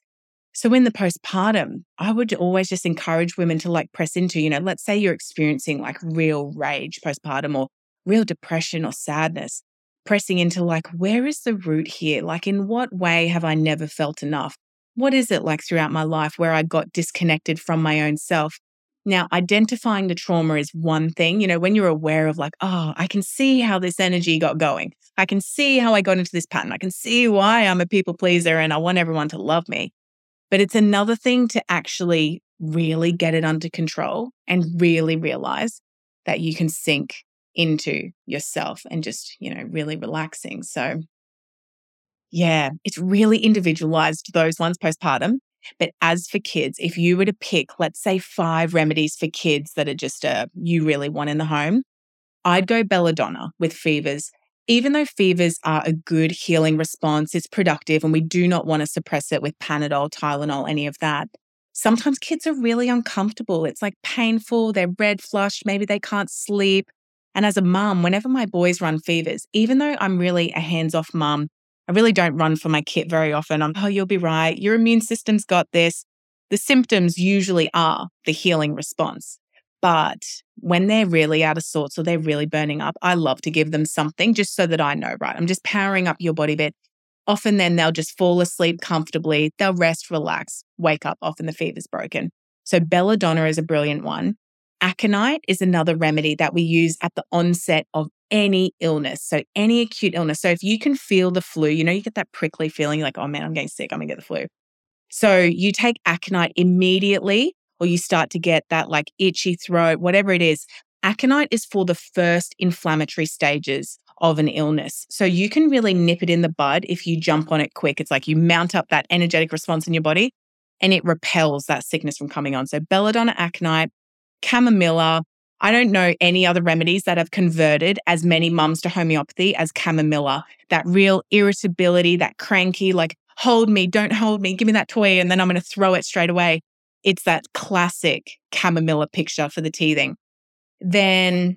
So in the postpartum, I would always just encourage women to like press into, you know, let's say you're experiencing like real rage postpartum or real depression or sadness, pressing into like, where is the root here? Like, in what way have I never felt enough? What is it like throughout my life where I got disconnected from my own self? Now, identifying the trauma is one thing. You know, when you're aware of, like, oh, I can see how this energy got going. I can see how I got into this pattern. I can see why I'm a people pleaser and I want everyone to love me. But it's another thing to actually really get it under control and really realize that you can sink into yourself and just, you know, really relaxing. So, yeah, it's really individualized, those ones postpartum. But as for kids, if you were to pick, let's say, five remedies for kids that are just a you really want in the home, I'd go belladonna with fevers. Even though fevers are a good healing response, it's productive, and we do not want to suppress it with Panadol, Tylenol, any of that. Sometimes kids are really uncomfortable. It's like painful, they're red flushed, maybe they can't sleep. And as a mum, whenever my boys run fevers, even though I'm really a hands off mum, I really don't run for my kit very often. I'm, oh, you'll be right. Your immune system's got this. The symptoms usually are the healing response. But when they're really out of sorts or they're really burning up, I love to give them something just so that I know, right? I'm just powering up your body bit. Often then they'll just fall asleep comfortably. They'll rest, relax, wake up. Often the fever's broken. So belladonna is a brilliant one. Aconite is another remedy that we use at the onset of any illness. So, any acute illness. So, if you can feel the flu, you know, you get that prickly feeling like, oh man, I'm getting sick, I'm gonna get the flu. So, you take aconite immediately, or you start to get that like itchy throat, whatever it is. Aconite is for the first inflammatory stages of an illness. So, you can really nip it in the bud if you jump on it quick. It's like you mount up that energetic response in your body and it repels that sickness from coming on. So, belladonna, aconite, chamomilla. I don't know any other remedies that have converted as many mums to homeopathy as chamomilla. That real irritability, that cranky, like, hold me, don't hold me, give me that toy, and then I'm going to throw it straight away. It's that classic chamomilla picture for the teething. Then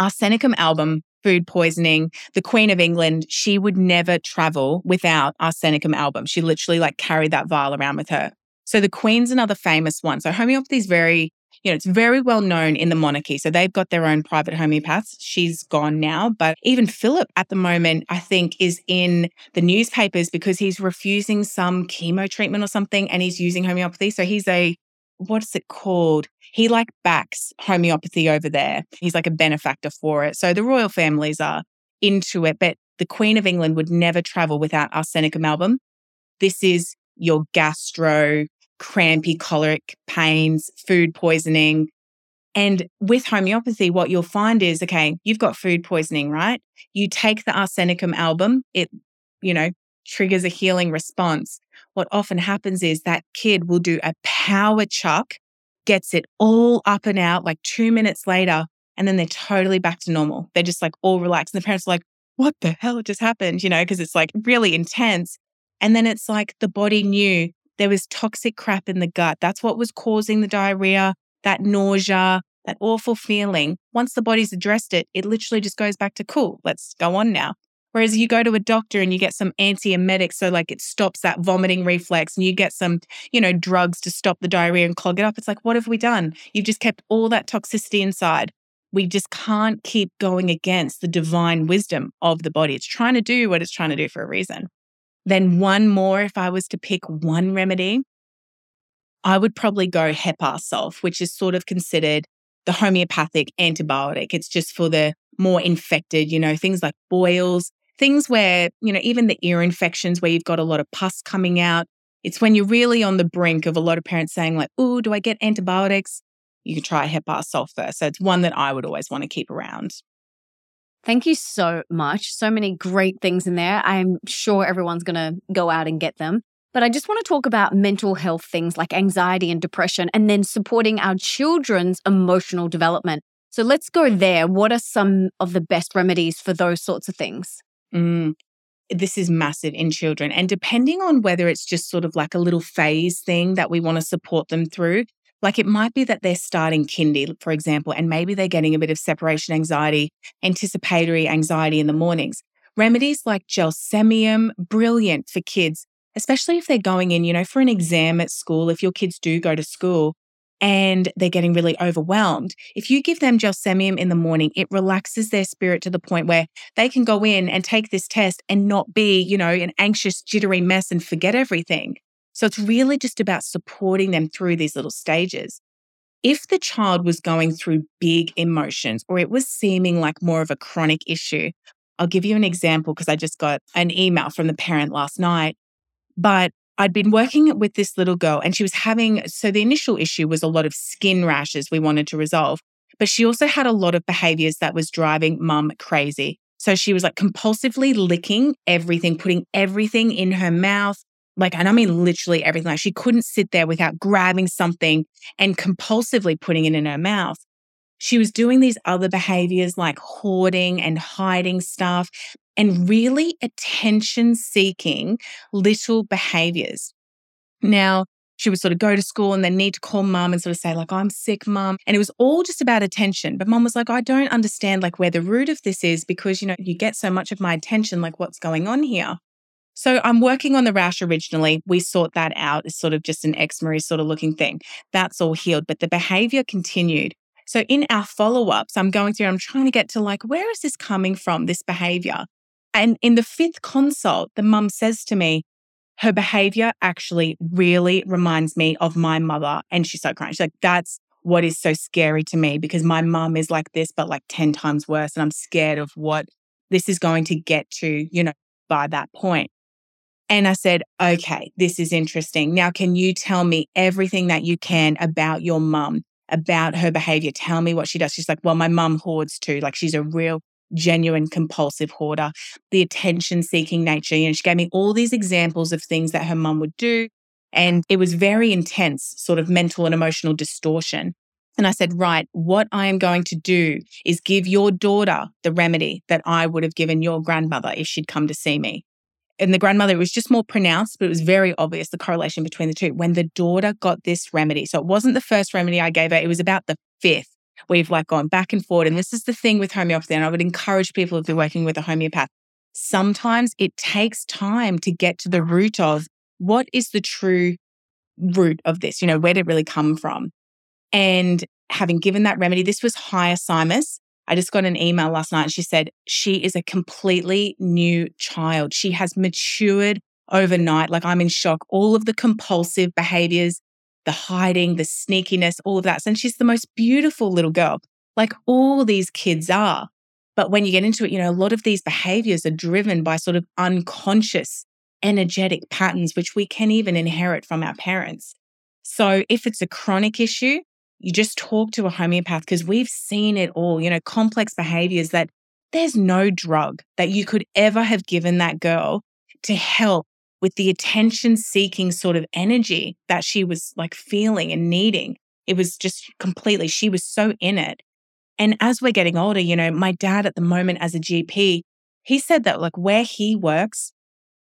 Arsenicum album, food poisoning. The Queen of England, she would never travel without Arsenicum album. She literally like carried that vial around with her. So the Queen's another famous one. So homeopathy is very you know, it's very well known in the monarchy. So they've got their own private homeopaths. She's gone now, but even Philip at the moment, I think, is in the newspapers because he's refusing some chemo treatment or something and he's using homeopathy. So he's a, what is it called? He like backs homeopathy over there. He's like a benefactor for it. So the royal families are into it, but the Queen of England would never travel without arsenicum album. This is your gastro crampy choleric pains, food poisoning. And with homeopathy, what you'll find is okay, you've got food poisoning, right? You take the arsenicum album, it, you know, triggers a healing response. What often happens is that kid will do a power chuck, gets it all up and out like two minutes later, and then they're totally back to normal. They're just like all relaxed. And the parents are like, what the hell just happened? You know, because it's like really intense. And then it's like the body knew there was toxic crap in the gut. That's what was causing the diarrhea, that nausea, that awful feeling. Once the body's addressed it, it literally just goes back to cool. Let's go on now. Whereas you go to a doctor and you get some antiemetic, so like it stops that vomiting reflex, and you get some, you know, drugs to stop the diarrhea and clog it up. It's like, what have we done? You've just kept all that toxicity inside. We just can't keep going against the divine wisdom of the body. It's trying to do what it's trying to do for a reason. Then one more, if I was to pick one remedy, I would probably go Hepar Sulph, which is sort of considered the homeopathic antibiotic. It's just for the more infected, you know, things like boils, things where, you know, even the ear infections where you've got a lot of pus coming out. It's when you're really on the brink of a lot of parents saying, like, oh, do I get antibiotics? You can try Hepar Sulph first. So it's one that I would always want to keep around. Thank you so much. So many great things in there. I'm sure everyone's going to go out and get them. But I just want to talk about mental health things like anxiety and depression, and then supporting our children's emotional development. So let's go there. What are some of the best remedies for those sorts of things? Mm, this is massive in children. And depending on whether it's just sort of like a little phase thing that we want to support them through, like it might be that they're starting kindy, for example, and maybe they're getting a bit of separation anxiety, anticipatory anxiety in the mornings. Remedies like gelsemium, brilliant for kids, especially if they're going in, you know, for an exam at school, if your kids do go to school and they're getting really overwhelmed. If you give them gelsemium in the morning, it relaxes their spirit to the point where they can go in and take this test and not be, you know, an anxious, jittery mess and forget everything. So it's really just about supporting them through these little stages. If the child was going through big emotions or it was seeming like more of a chronic issue, I'll give you an example because I just got an email from the parent last night. But I'd been working with this little girl and she was having, so the initial issue was a lot of skin rashes we wanted to resolve, but she also had a lot of behaviors that was driving mum crazy. So she was like compulsively licking everything, putting everything in her mouth, like, and I mean literally everything. Like, she couldn't sit there without grabbing something and compulsively putting it in her mouth. She was doing these other behaviors like hoarding and hiding stuff and really attention seeking little behaviors. Now, she would sort of go to school and then need to call mum and sort of say, like, I'm sick, mum. And it was all just about attention. But mum was like, I don't understand like where the root of this is because, you know, you get so much of my attention, like what's going on here. So I'm working on the rash originally. We sort that out. It's sort of just an eczema sort of looking thing. That's all healed, but the behavior continued. So in our follow ups, I'm going through, I'm trying to get to like, where is this coming from, this behavior? And in the fifth consult, the mum says to me, her behavior actually really reminds me of my mother. And she's so crying. She's like, that's what is so scary to me because my mum is like this, but like 10 times worse. And I'm scared of what this is going to get to, you know, by that point. And I said, okay, this is interesting. Now, can you tell me everything that you can about your mum, about her behavior? Tell me what she does. She's like, well, my mum hoards too. Like she's a real genuine compulsive hoarder, the attention seeking nature. You know, she gave me all these examples of things that her mum would do. And it was very intense, sort of mental and emotional distortion. And I said, right, what I am going to do is give your daughter the remedy that I would have given your grandmother if she'd come to see me. And the grandmother, it was just more pronounced, but it was very obvious the correlation between the two. When the daughter got this remedy, so it wasn't the first remedy I gave her, it was about the fifth we've like gone back and forth. And this is the thing with homeopathy. And I would encourage people if they're working with a homeopath, sometimes it takes time to get to the root of what is the true root of this, you know, where did it really come from? And having given that remedy, this was hyoscyamus. I just got an email last night and she said she is a completely new child. She has matured overnight. Like I'm in shock. All of the compulsive behaviors the hiding, the sneakiness, all of that. And she's the most beautiful little girl, like all these kids are. But when you get into it, you know, a lot of these behaviors are driven by sort of unconscious, energetic patterns, which we can even inherit from our parents. So if it's a chronic issue, you just talk to a homeopath because we've seen it all, you know, complex behaviors that there's no drug that you could ever have given that girl to help with the attention seeking sort of energy that she was like feeling and needing. It was just completely, she was so in it. And as we're getting older, you know, my dad at the moment as a GP, he said that like where he works,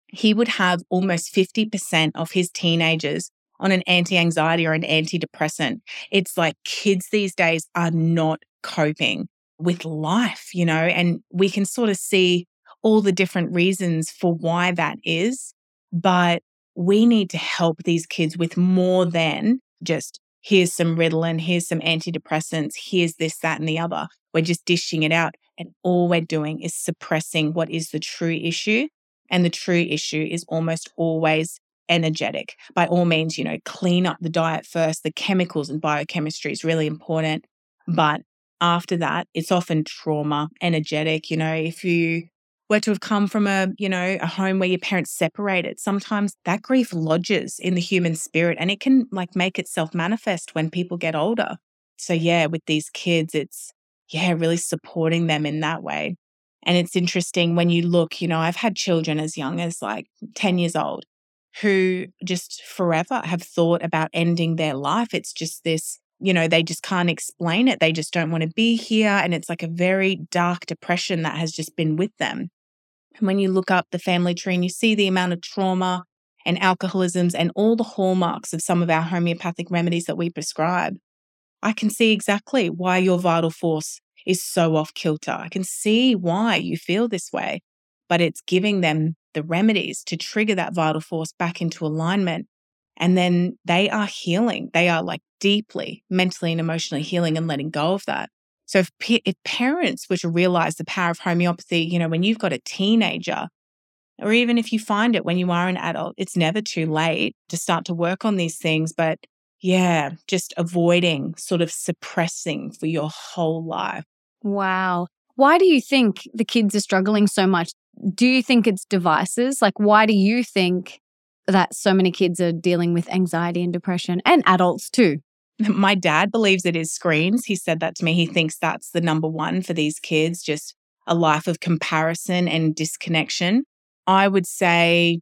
he would have almost 50% of his teenagers on an anti anxiety or an antidepressant. It's like kids these days are not coping with life, you know, and we can sort of see all the different reasons for why that is. But we need to help these kids with more than just here's some Ritalin, here's some antidepressants, here's this, that, and the other. We're just dishing it out. And all we're doing is suppressing what is the true issue. And the true issue is almost always energetic. By all means, you know, clean up the diet first. The chemicals and biochemistry is really important. But after that, it's often trauma, energetic. You know, if you were to have come from a, you know, a home where your parents separated, sometimes that grief lodges in the human spirit and it can like make itself manifest when people get older. So yeah, with these kids, it's yeah, really supporting them in that way. And it's interesting when you look, you know, I've had children as young as like 10 years old who just forever have thought about ending their life. It's just this, you know, they just can't explain it. They just don't want to be here. And it's like a very dark depression that has just been with them. And when you look up the family tree and you see the amount of trauma and alcoholisms and all the hallmarks of some of our homeopathic remedies that we prescribe, I can see exactly why your vital force is so off kilter. I can see why you feel this way, but it's giving them the remedies to trigger that vital force back into alignment. And then they are healing. They are like deeply mentally and emotionally healing and letting go of that. So if, if parents were to realize the power of homeopathy, you know, when you've got a teenager, or even if you find it when you are an adult, it's never too late to start to work on these things. But yeah, just avoiding sort of suppressing for your whole life. Wow. Why do you think the kids are struggling so much? Do you think it's devices? Like, why do you think that so many kids are dealing with anxiety and depression and adults too? My dad believes it is screens. He said that to me. He thinks that's the number one for these kids, just a life of comparison and disconnection. I would say,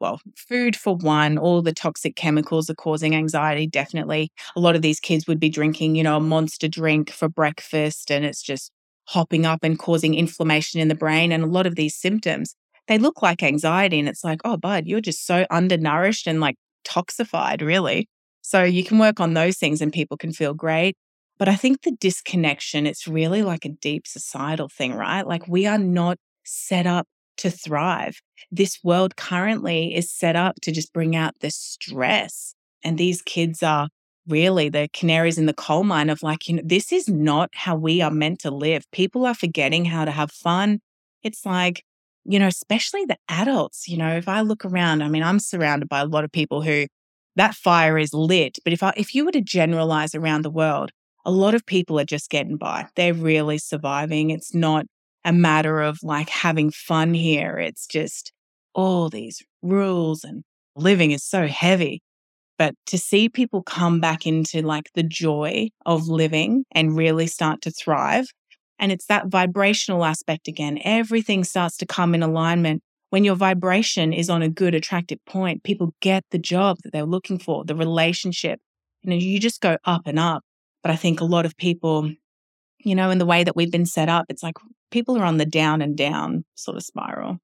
well, food for one, all the toxic chemicals are causing anxiety, definitely. A lot of these kids would be drinking, you know, a monster drink for breakfast and it's just hopping up and causing inflammation in the brain. And a lot of these symptoms, they look like anxiety. And it's like, oh, bud, you're just so undernourished and like detoxified, really. So you can work on those things and people can feel great. But I think the disconnection, it's really like a deep societal thing, right? Like we are not set up to thrive. This world currently is set up to just bring out the stress. And these kids are really the canaries in the coal mine of like, you know, this is not how we are meant to live. People are forgetting how to have fun. It's like, you know, especially the adults, you know, if I look around, I mean, I'm surrounded by a lot of people who that fire is lit. But if I, if you were to generalize around the world, a lot of people are just getting by. They're really surviving. It's not a matter of like having fun here. It's just all these rules and living is so heavy. But to see people come back into like the joy of living and really start to thrive. And it's that vibrational aspect again. Everything starts to come in alignment. When your vibration is on a good, attractive point, people get the job that they're looking for, the relationship. You know, you just go up and up. But I think a lot of people, you know, in the way that we've been set up, it's like people are on the down and down sort of spiral.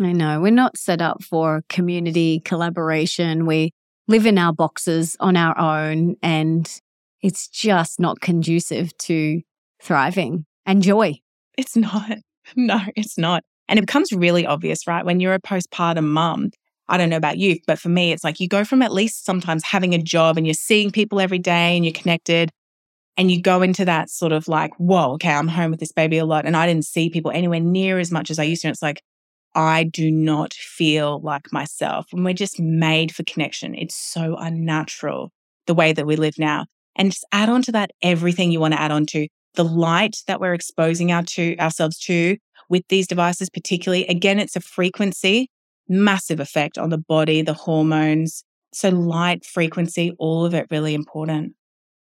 I know. We're not set up for community collaboration. We live in our boxes on our own, and it's just not conducive to thriving and joy. It's not. No, it's not. And it becomes really obvious, right? When you're a postpartum mum, I don't know about you, but for me, it's like you go from at least sometimes having a job and you're seeing people every day and you're connected and you go into that sort of like, whoa, okay, I'm home with this baby a lot. And I didn't see people anywhere near as much as I used to. And it's like, I do not feel like myself. And we're just made for connection. It's so unnatural the way that we live now. And just add on to that everything you want to add on to the light that we're exposing our to ourselves to with these devices, particularly. Again, it's a frequency, massive effect on the body, the hormones. So light, frequency, all of it really important.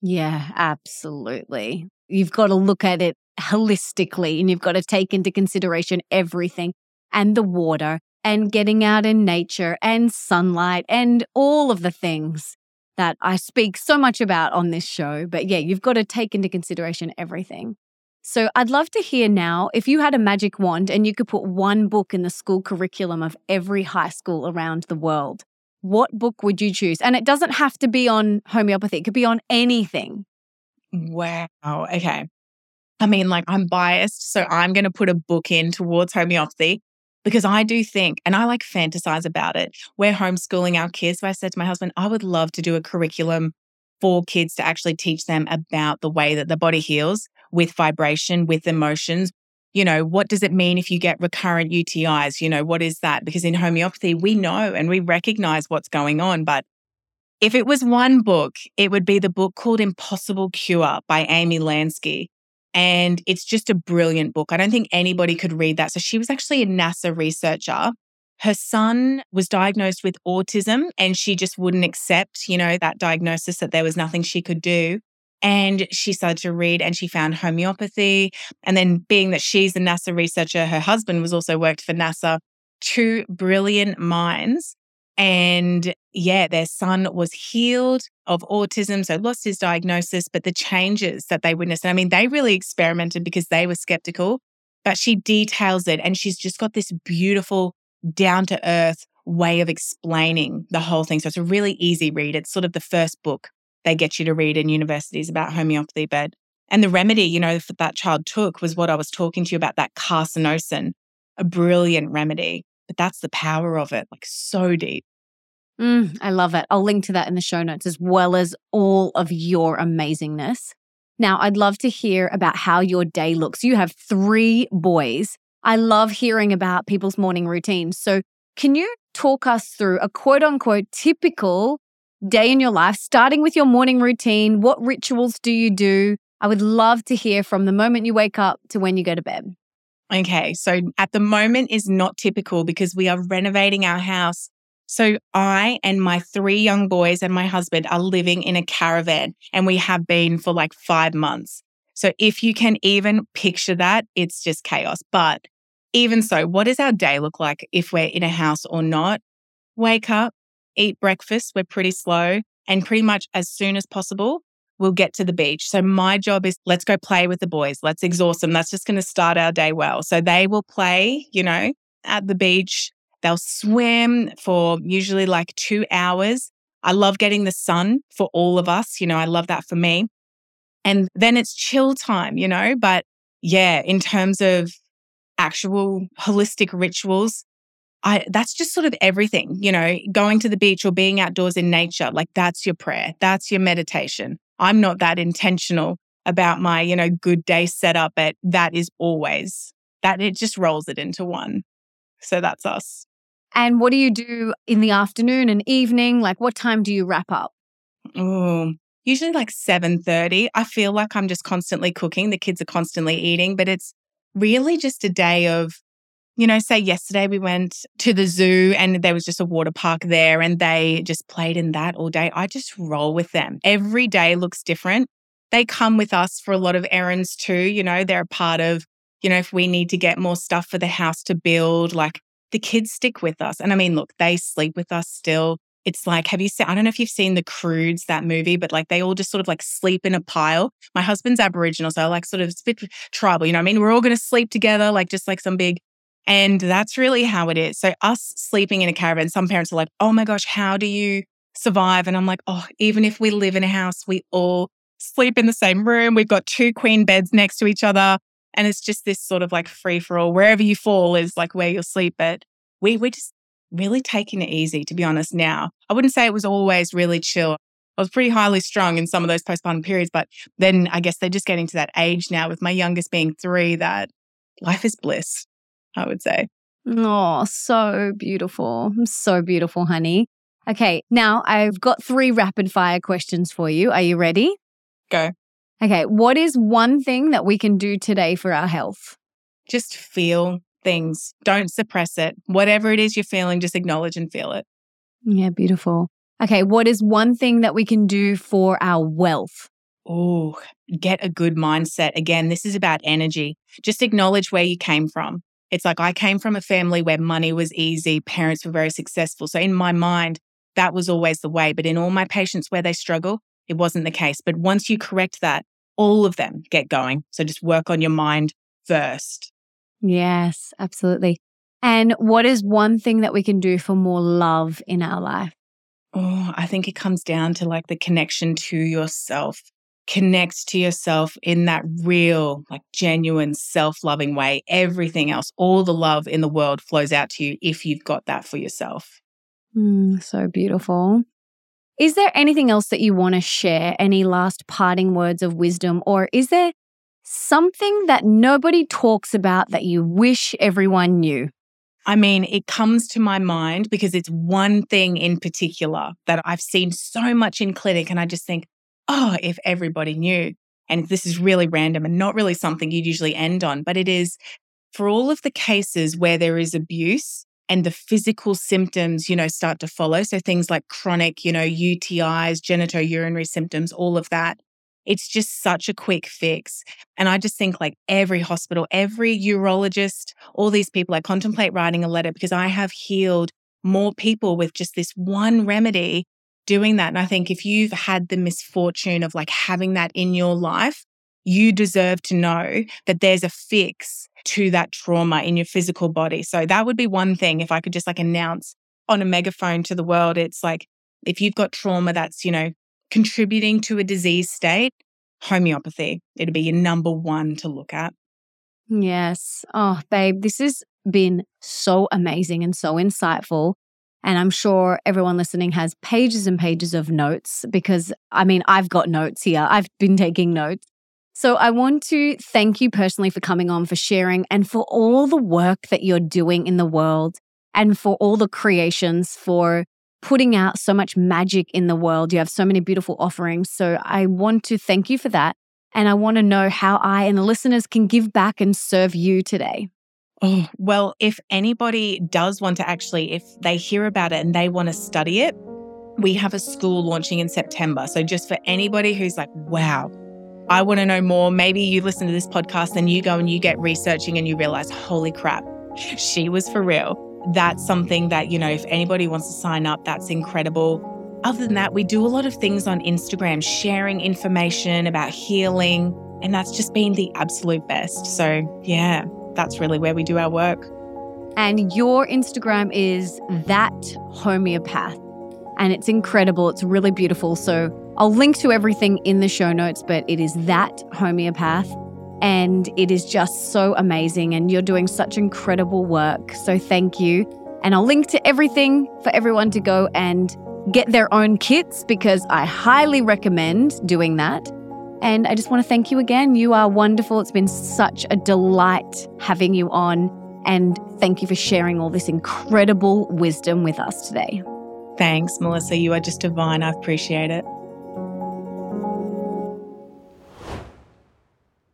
Yeah, absolutely. You've got to look at it holistically and you've got to take into consideration everything and the water and getting out in nature and sunlight and all of the things that I speak so much about on this show. But yeah, you've got to take into consideration everything. So I'd love to hear now if you had a magic wand and you could put one book in the school curriculum of every high school around the world, what book would you choose? And it doesn't have to be on homeopathy, it could be on anything. Wow. Okay. I mean, like, I'm biased, so I'm going to put a book in towards homeopathy because I do think, and I like fantasize about it. We're homeschooling our kids. So I said to my husband, I would love to do a curriculum for kids to actually teach them about the way that the body heals with vibration, with emotions, you know, what does it mean if you get recurrent UTIs? You know, what is that? Because in homeopathy, we know and we recognize what's going on. But if it was one book, it would be the book called Impossible Cure by Amy Lansky. And it's just a brilliant book. I don't think anybody could read that. So she was actually a NASA researcher. Her son was diagnosed with autism and she just wouldn't accept, you know, that diagnosis that there was nothing she could do. And she started to read and she found homeopathy. And then, being that she's a NASA researcher, her husband was also worked for NASA, two brilliant minds. And yeah, their son was healed of autism, so lost his diagnosis, but the changes that they witnessed, I mean, they really experimented because they were skeptical, but she details it and she's just got this beautiful, down to earth way of explaining the whole thing. So it's a really easy read. It's sort of the first book they get you to read in universities about homeopathy but And the remedy, you know, that that child took was what I was talking to you about, that carcinosin, a brilliant remedy. But that's the power of it, like so deep. Mm, I love it. I'll link to that in the show notes as well as all of your amazingness. Now, I'd love to hear about how your day looks. You have three boys. I love hearing about people's morning routines. So, can you talk us through a quote unquote typical day in your life, starting with your morning routine. What rituals do you do? I would love to hear from the moment you wake up to when you go to bed. Okay. So at the moment is not typical because we are renovating our house. So I and my three young boys and my husband are living in a caravan and we have been for like five months. So if you can even picture that, it's just chaos. But even so, what does our day look like if we're in a house or not? Wake up, eat breakfast. We're pretty slow. And pretty much as soon as possible, we'll get to the beach. So my job is let's go play with the boys. Let's exhaust them. That's just going to start our day well. So they will play, you know, at the beach. They'll swim for usually like two hours. I love getting the sun for all of us. You know, I love that for me. And then it's chill time, you know, but yeah, in terms of actual holistic rituals, I that's just sort of everything, you know, going to the beach or being outdoors in nature, like that's your prayer, that's your meditation. I'm not that intentional about my, you know, good day setup, but that is always that it just rolls it into one. So that's us. And what do you do in the afternoon and evening? Like what time do you wrap up? Oh, usually like 7:30. I feel like I'm just constantly cooking. The kids are constantly eating, but it's really just a day of you know, say yesterday we went to the zoo and there was just a water park there and they just played in that all day. I just roll with them. Every day looks different. They come with us for a lot of errands too. You know, they're a part of, you know, if we need to get more stuff for the house to build, like the kids stick with us. And I mean, look, they sleep with us still. It's like, have you seen, I don't know if you've seen The Croods, that movie, but like they all just sort of like sleep in a pile. My husband's Aboriginal, so I like sort of bit tribal, you know I mean? We're all going to sleep together, like just like some big, and that's really how it is. So, us sleeping in a caravan, some parents are like, oh my gosh, how do you survive? And I'm like, oh, even if we live in a house, we all sleep in the same room. We've got two queen beds next to each other. And it's just this sort of like free for all. Wherever you fall is like where you'll sleep. But we we're just really taking it easy, to be honest, now. I wouldn't say it was always really chill. I was pretty highly strung in some of those postpartum periods, but then I guess they're just getting to that age now with my youngest being three that life is bliss, I would say. Oh, so beautiful. So beautiful, honey. Okay, now I've got three rapid fire questions for you. Are you ready? Go. Okay, what is one thing that we can do today for our health? Just feel things. Don't suppress it. Whatever it is you're feeling, just acknowledge and feel it. Yeah, beautiful. Okay, what is one thing that we can do for our wealth? Oh, get a good mindset. Again, this is about energy. Just acknowledge where you came from. It's like I came from a family where money was easy, parents were very successful. So in my mind, that was always the way. But in all my patients where they struggle, it wasn't the case. But once you correct that, all of them get going. So just work on your mind first. Yes, absolutely. And what is one thing that we can do for more love in our life? Oh, I think it comes down to like the connection to yourself. Connect to yourself in that real, like genuine, self loving way. Everything else, all the love in the world flows out to you if you've got that for yourself. Mm, so beautiful. Is there anything else that you want to share? Any last parting words of wisdom? Or is there something that nobody talks about that you wish everyone knew? I mean, it comes to my mind because it's one thing in particular that I've seen so much in clinic. And I just think, oh, if everybody knew. And this is really random and not really something you'd usually end on, but it is for all of the cases where there is abuse, and the physical symptoms, you know, start to follow. So things like chronic, you know, UTIs, genitourinary symptoms, all of that. It's just such a quick fix. And I just think like every hospital, every urologist, all these people, I contemplate writing a letter because I have healed more people with just this one remedy doing that. And I think if you've had the misfortune of like having that in your life, you deserve to know that there's a fix to that trauma in your physical body. So that would be one thing if I could just like announce on a megaphone to the world. It's like if you've got trauma that's, you know, contributing to a disease state, homeopathy, it'd be your number one to look at. Yes. Oh, babe, this has been so amazing and so insightful. And I'm sure everyone listening has pages and pages of notes because I mean, I've got notes here. I've been taking notes. So I want to thank you personally for coming on, for sharing, and for all the work that you're doing in the world, and for all the creations, for putting out so much magic in the world. You have so many beautiful offerings. So I want to thank you for that. And I want to know how I and the listeners can give back and serve you today. Oh, well, if anybody does want to actually, if they hear about it and they want to study it, we have a school launching in September. So just for anybody who's like, wow, I want to know more. Maybe you listen to this podcast and you go and you get researching and you realize, holy crap, she was for real. That's something that, you know, if anybody wants to sign up, that's incredible. Other than that, we do a lot of things on Instagram, sharing information about healing. And that's just been the absolute best. So, yeah, that's really where we do our work. And your Instagram is that homeopath. and it's incredible. It's really beautiful. So I'll link to everything in the show notes, but it is that homeopath. And it is just so amazing. And you're doing such incredible work. So thank you. And I'll link to everything for everyone to go and get their own kits because I highly recommend doing that. And I just want to thank you again. You are wonderful. It's been such a delight having you on. And thank you for sharing all this incredible wisdom with us today. Thanks, Melissa. You are just divine. I appreciate it.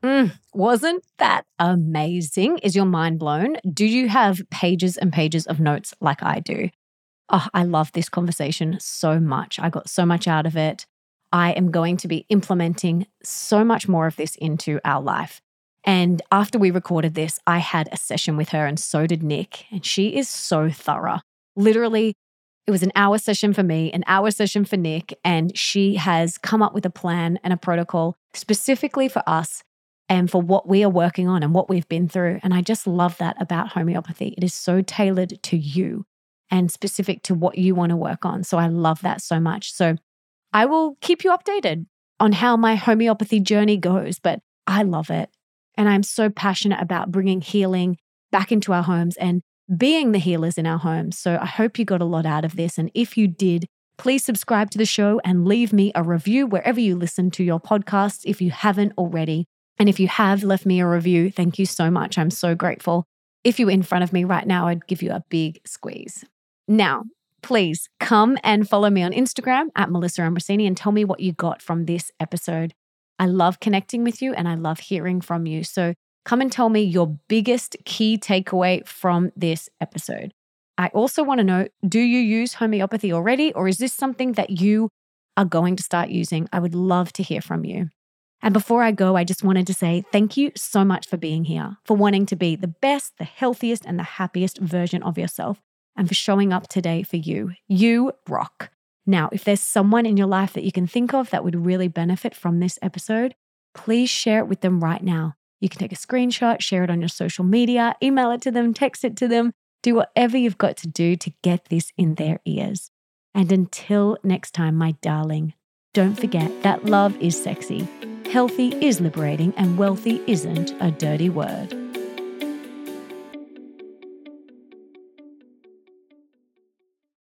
Mm, wasn't that amazing? Is your mind blown? Do you have pages and pages of notes like I do? Oh, I love this conversation so much. I got so much out of it. I am going to be implementing so much more of this into our life. And after we recorded this, I had a session with her, and so did Nick. And she is so thorough. Literally, it was an hour session for me, an hour session for Nick. And she has come up with a plan and a protocol specifically for us and for what we are working on and what we've been through. And I just love that about homeopathy. It is so tailored to you and specific to what you want to work on. So I love that so much. So I will keep you updated on how my homeopathy journey goes, but I love it. And I'm so passionate about bringing healing back into our homes and being the healers in our homes. So I hope you got a lot out of this. And if you did, please subscribe to the show and leave me a review wherever you listen to your podcasts if you haven't already. And if you have left me a review, thank you so much. I'm so grateful. If you were in front of me right now, I'd give you a big squeeze. Now, please come and follow me on Instagram at Melissa Ambrosini and tell me what you got from this episode. I love connecting with you and I love hearing from you. So come and tell me your biggest key takeaway from this episode. I also want to know do you use homeopathy already, or is this something that you are going to start using? I would love to hear from you. And before I go, I just wanted to say thank you so much for being here, for wanting to be the best, the healthiest, and the happiest version of yourself, and for showing up today for you. You rock. Now, if there's someone in your life that you can think of that would really benefit from this episode, please share it with them right now. You can take a screenshot, share it on your social media, email it to them, text it to them, do whatever you've got to do to get this in their ears. And until next time, my darling, don't forget that love is sexy, healthy is liberating, and wealthy isn't a dirty word.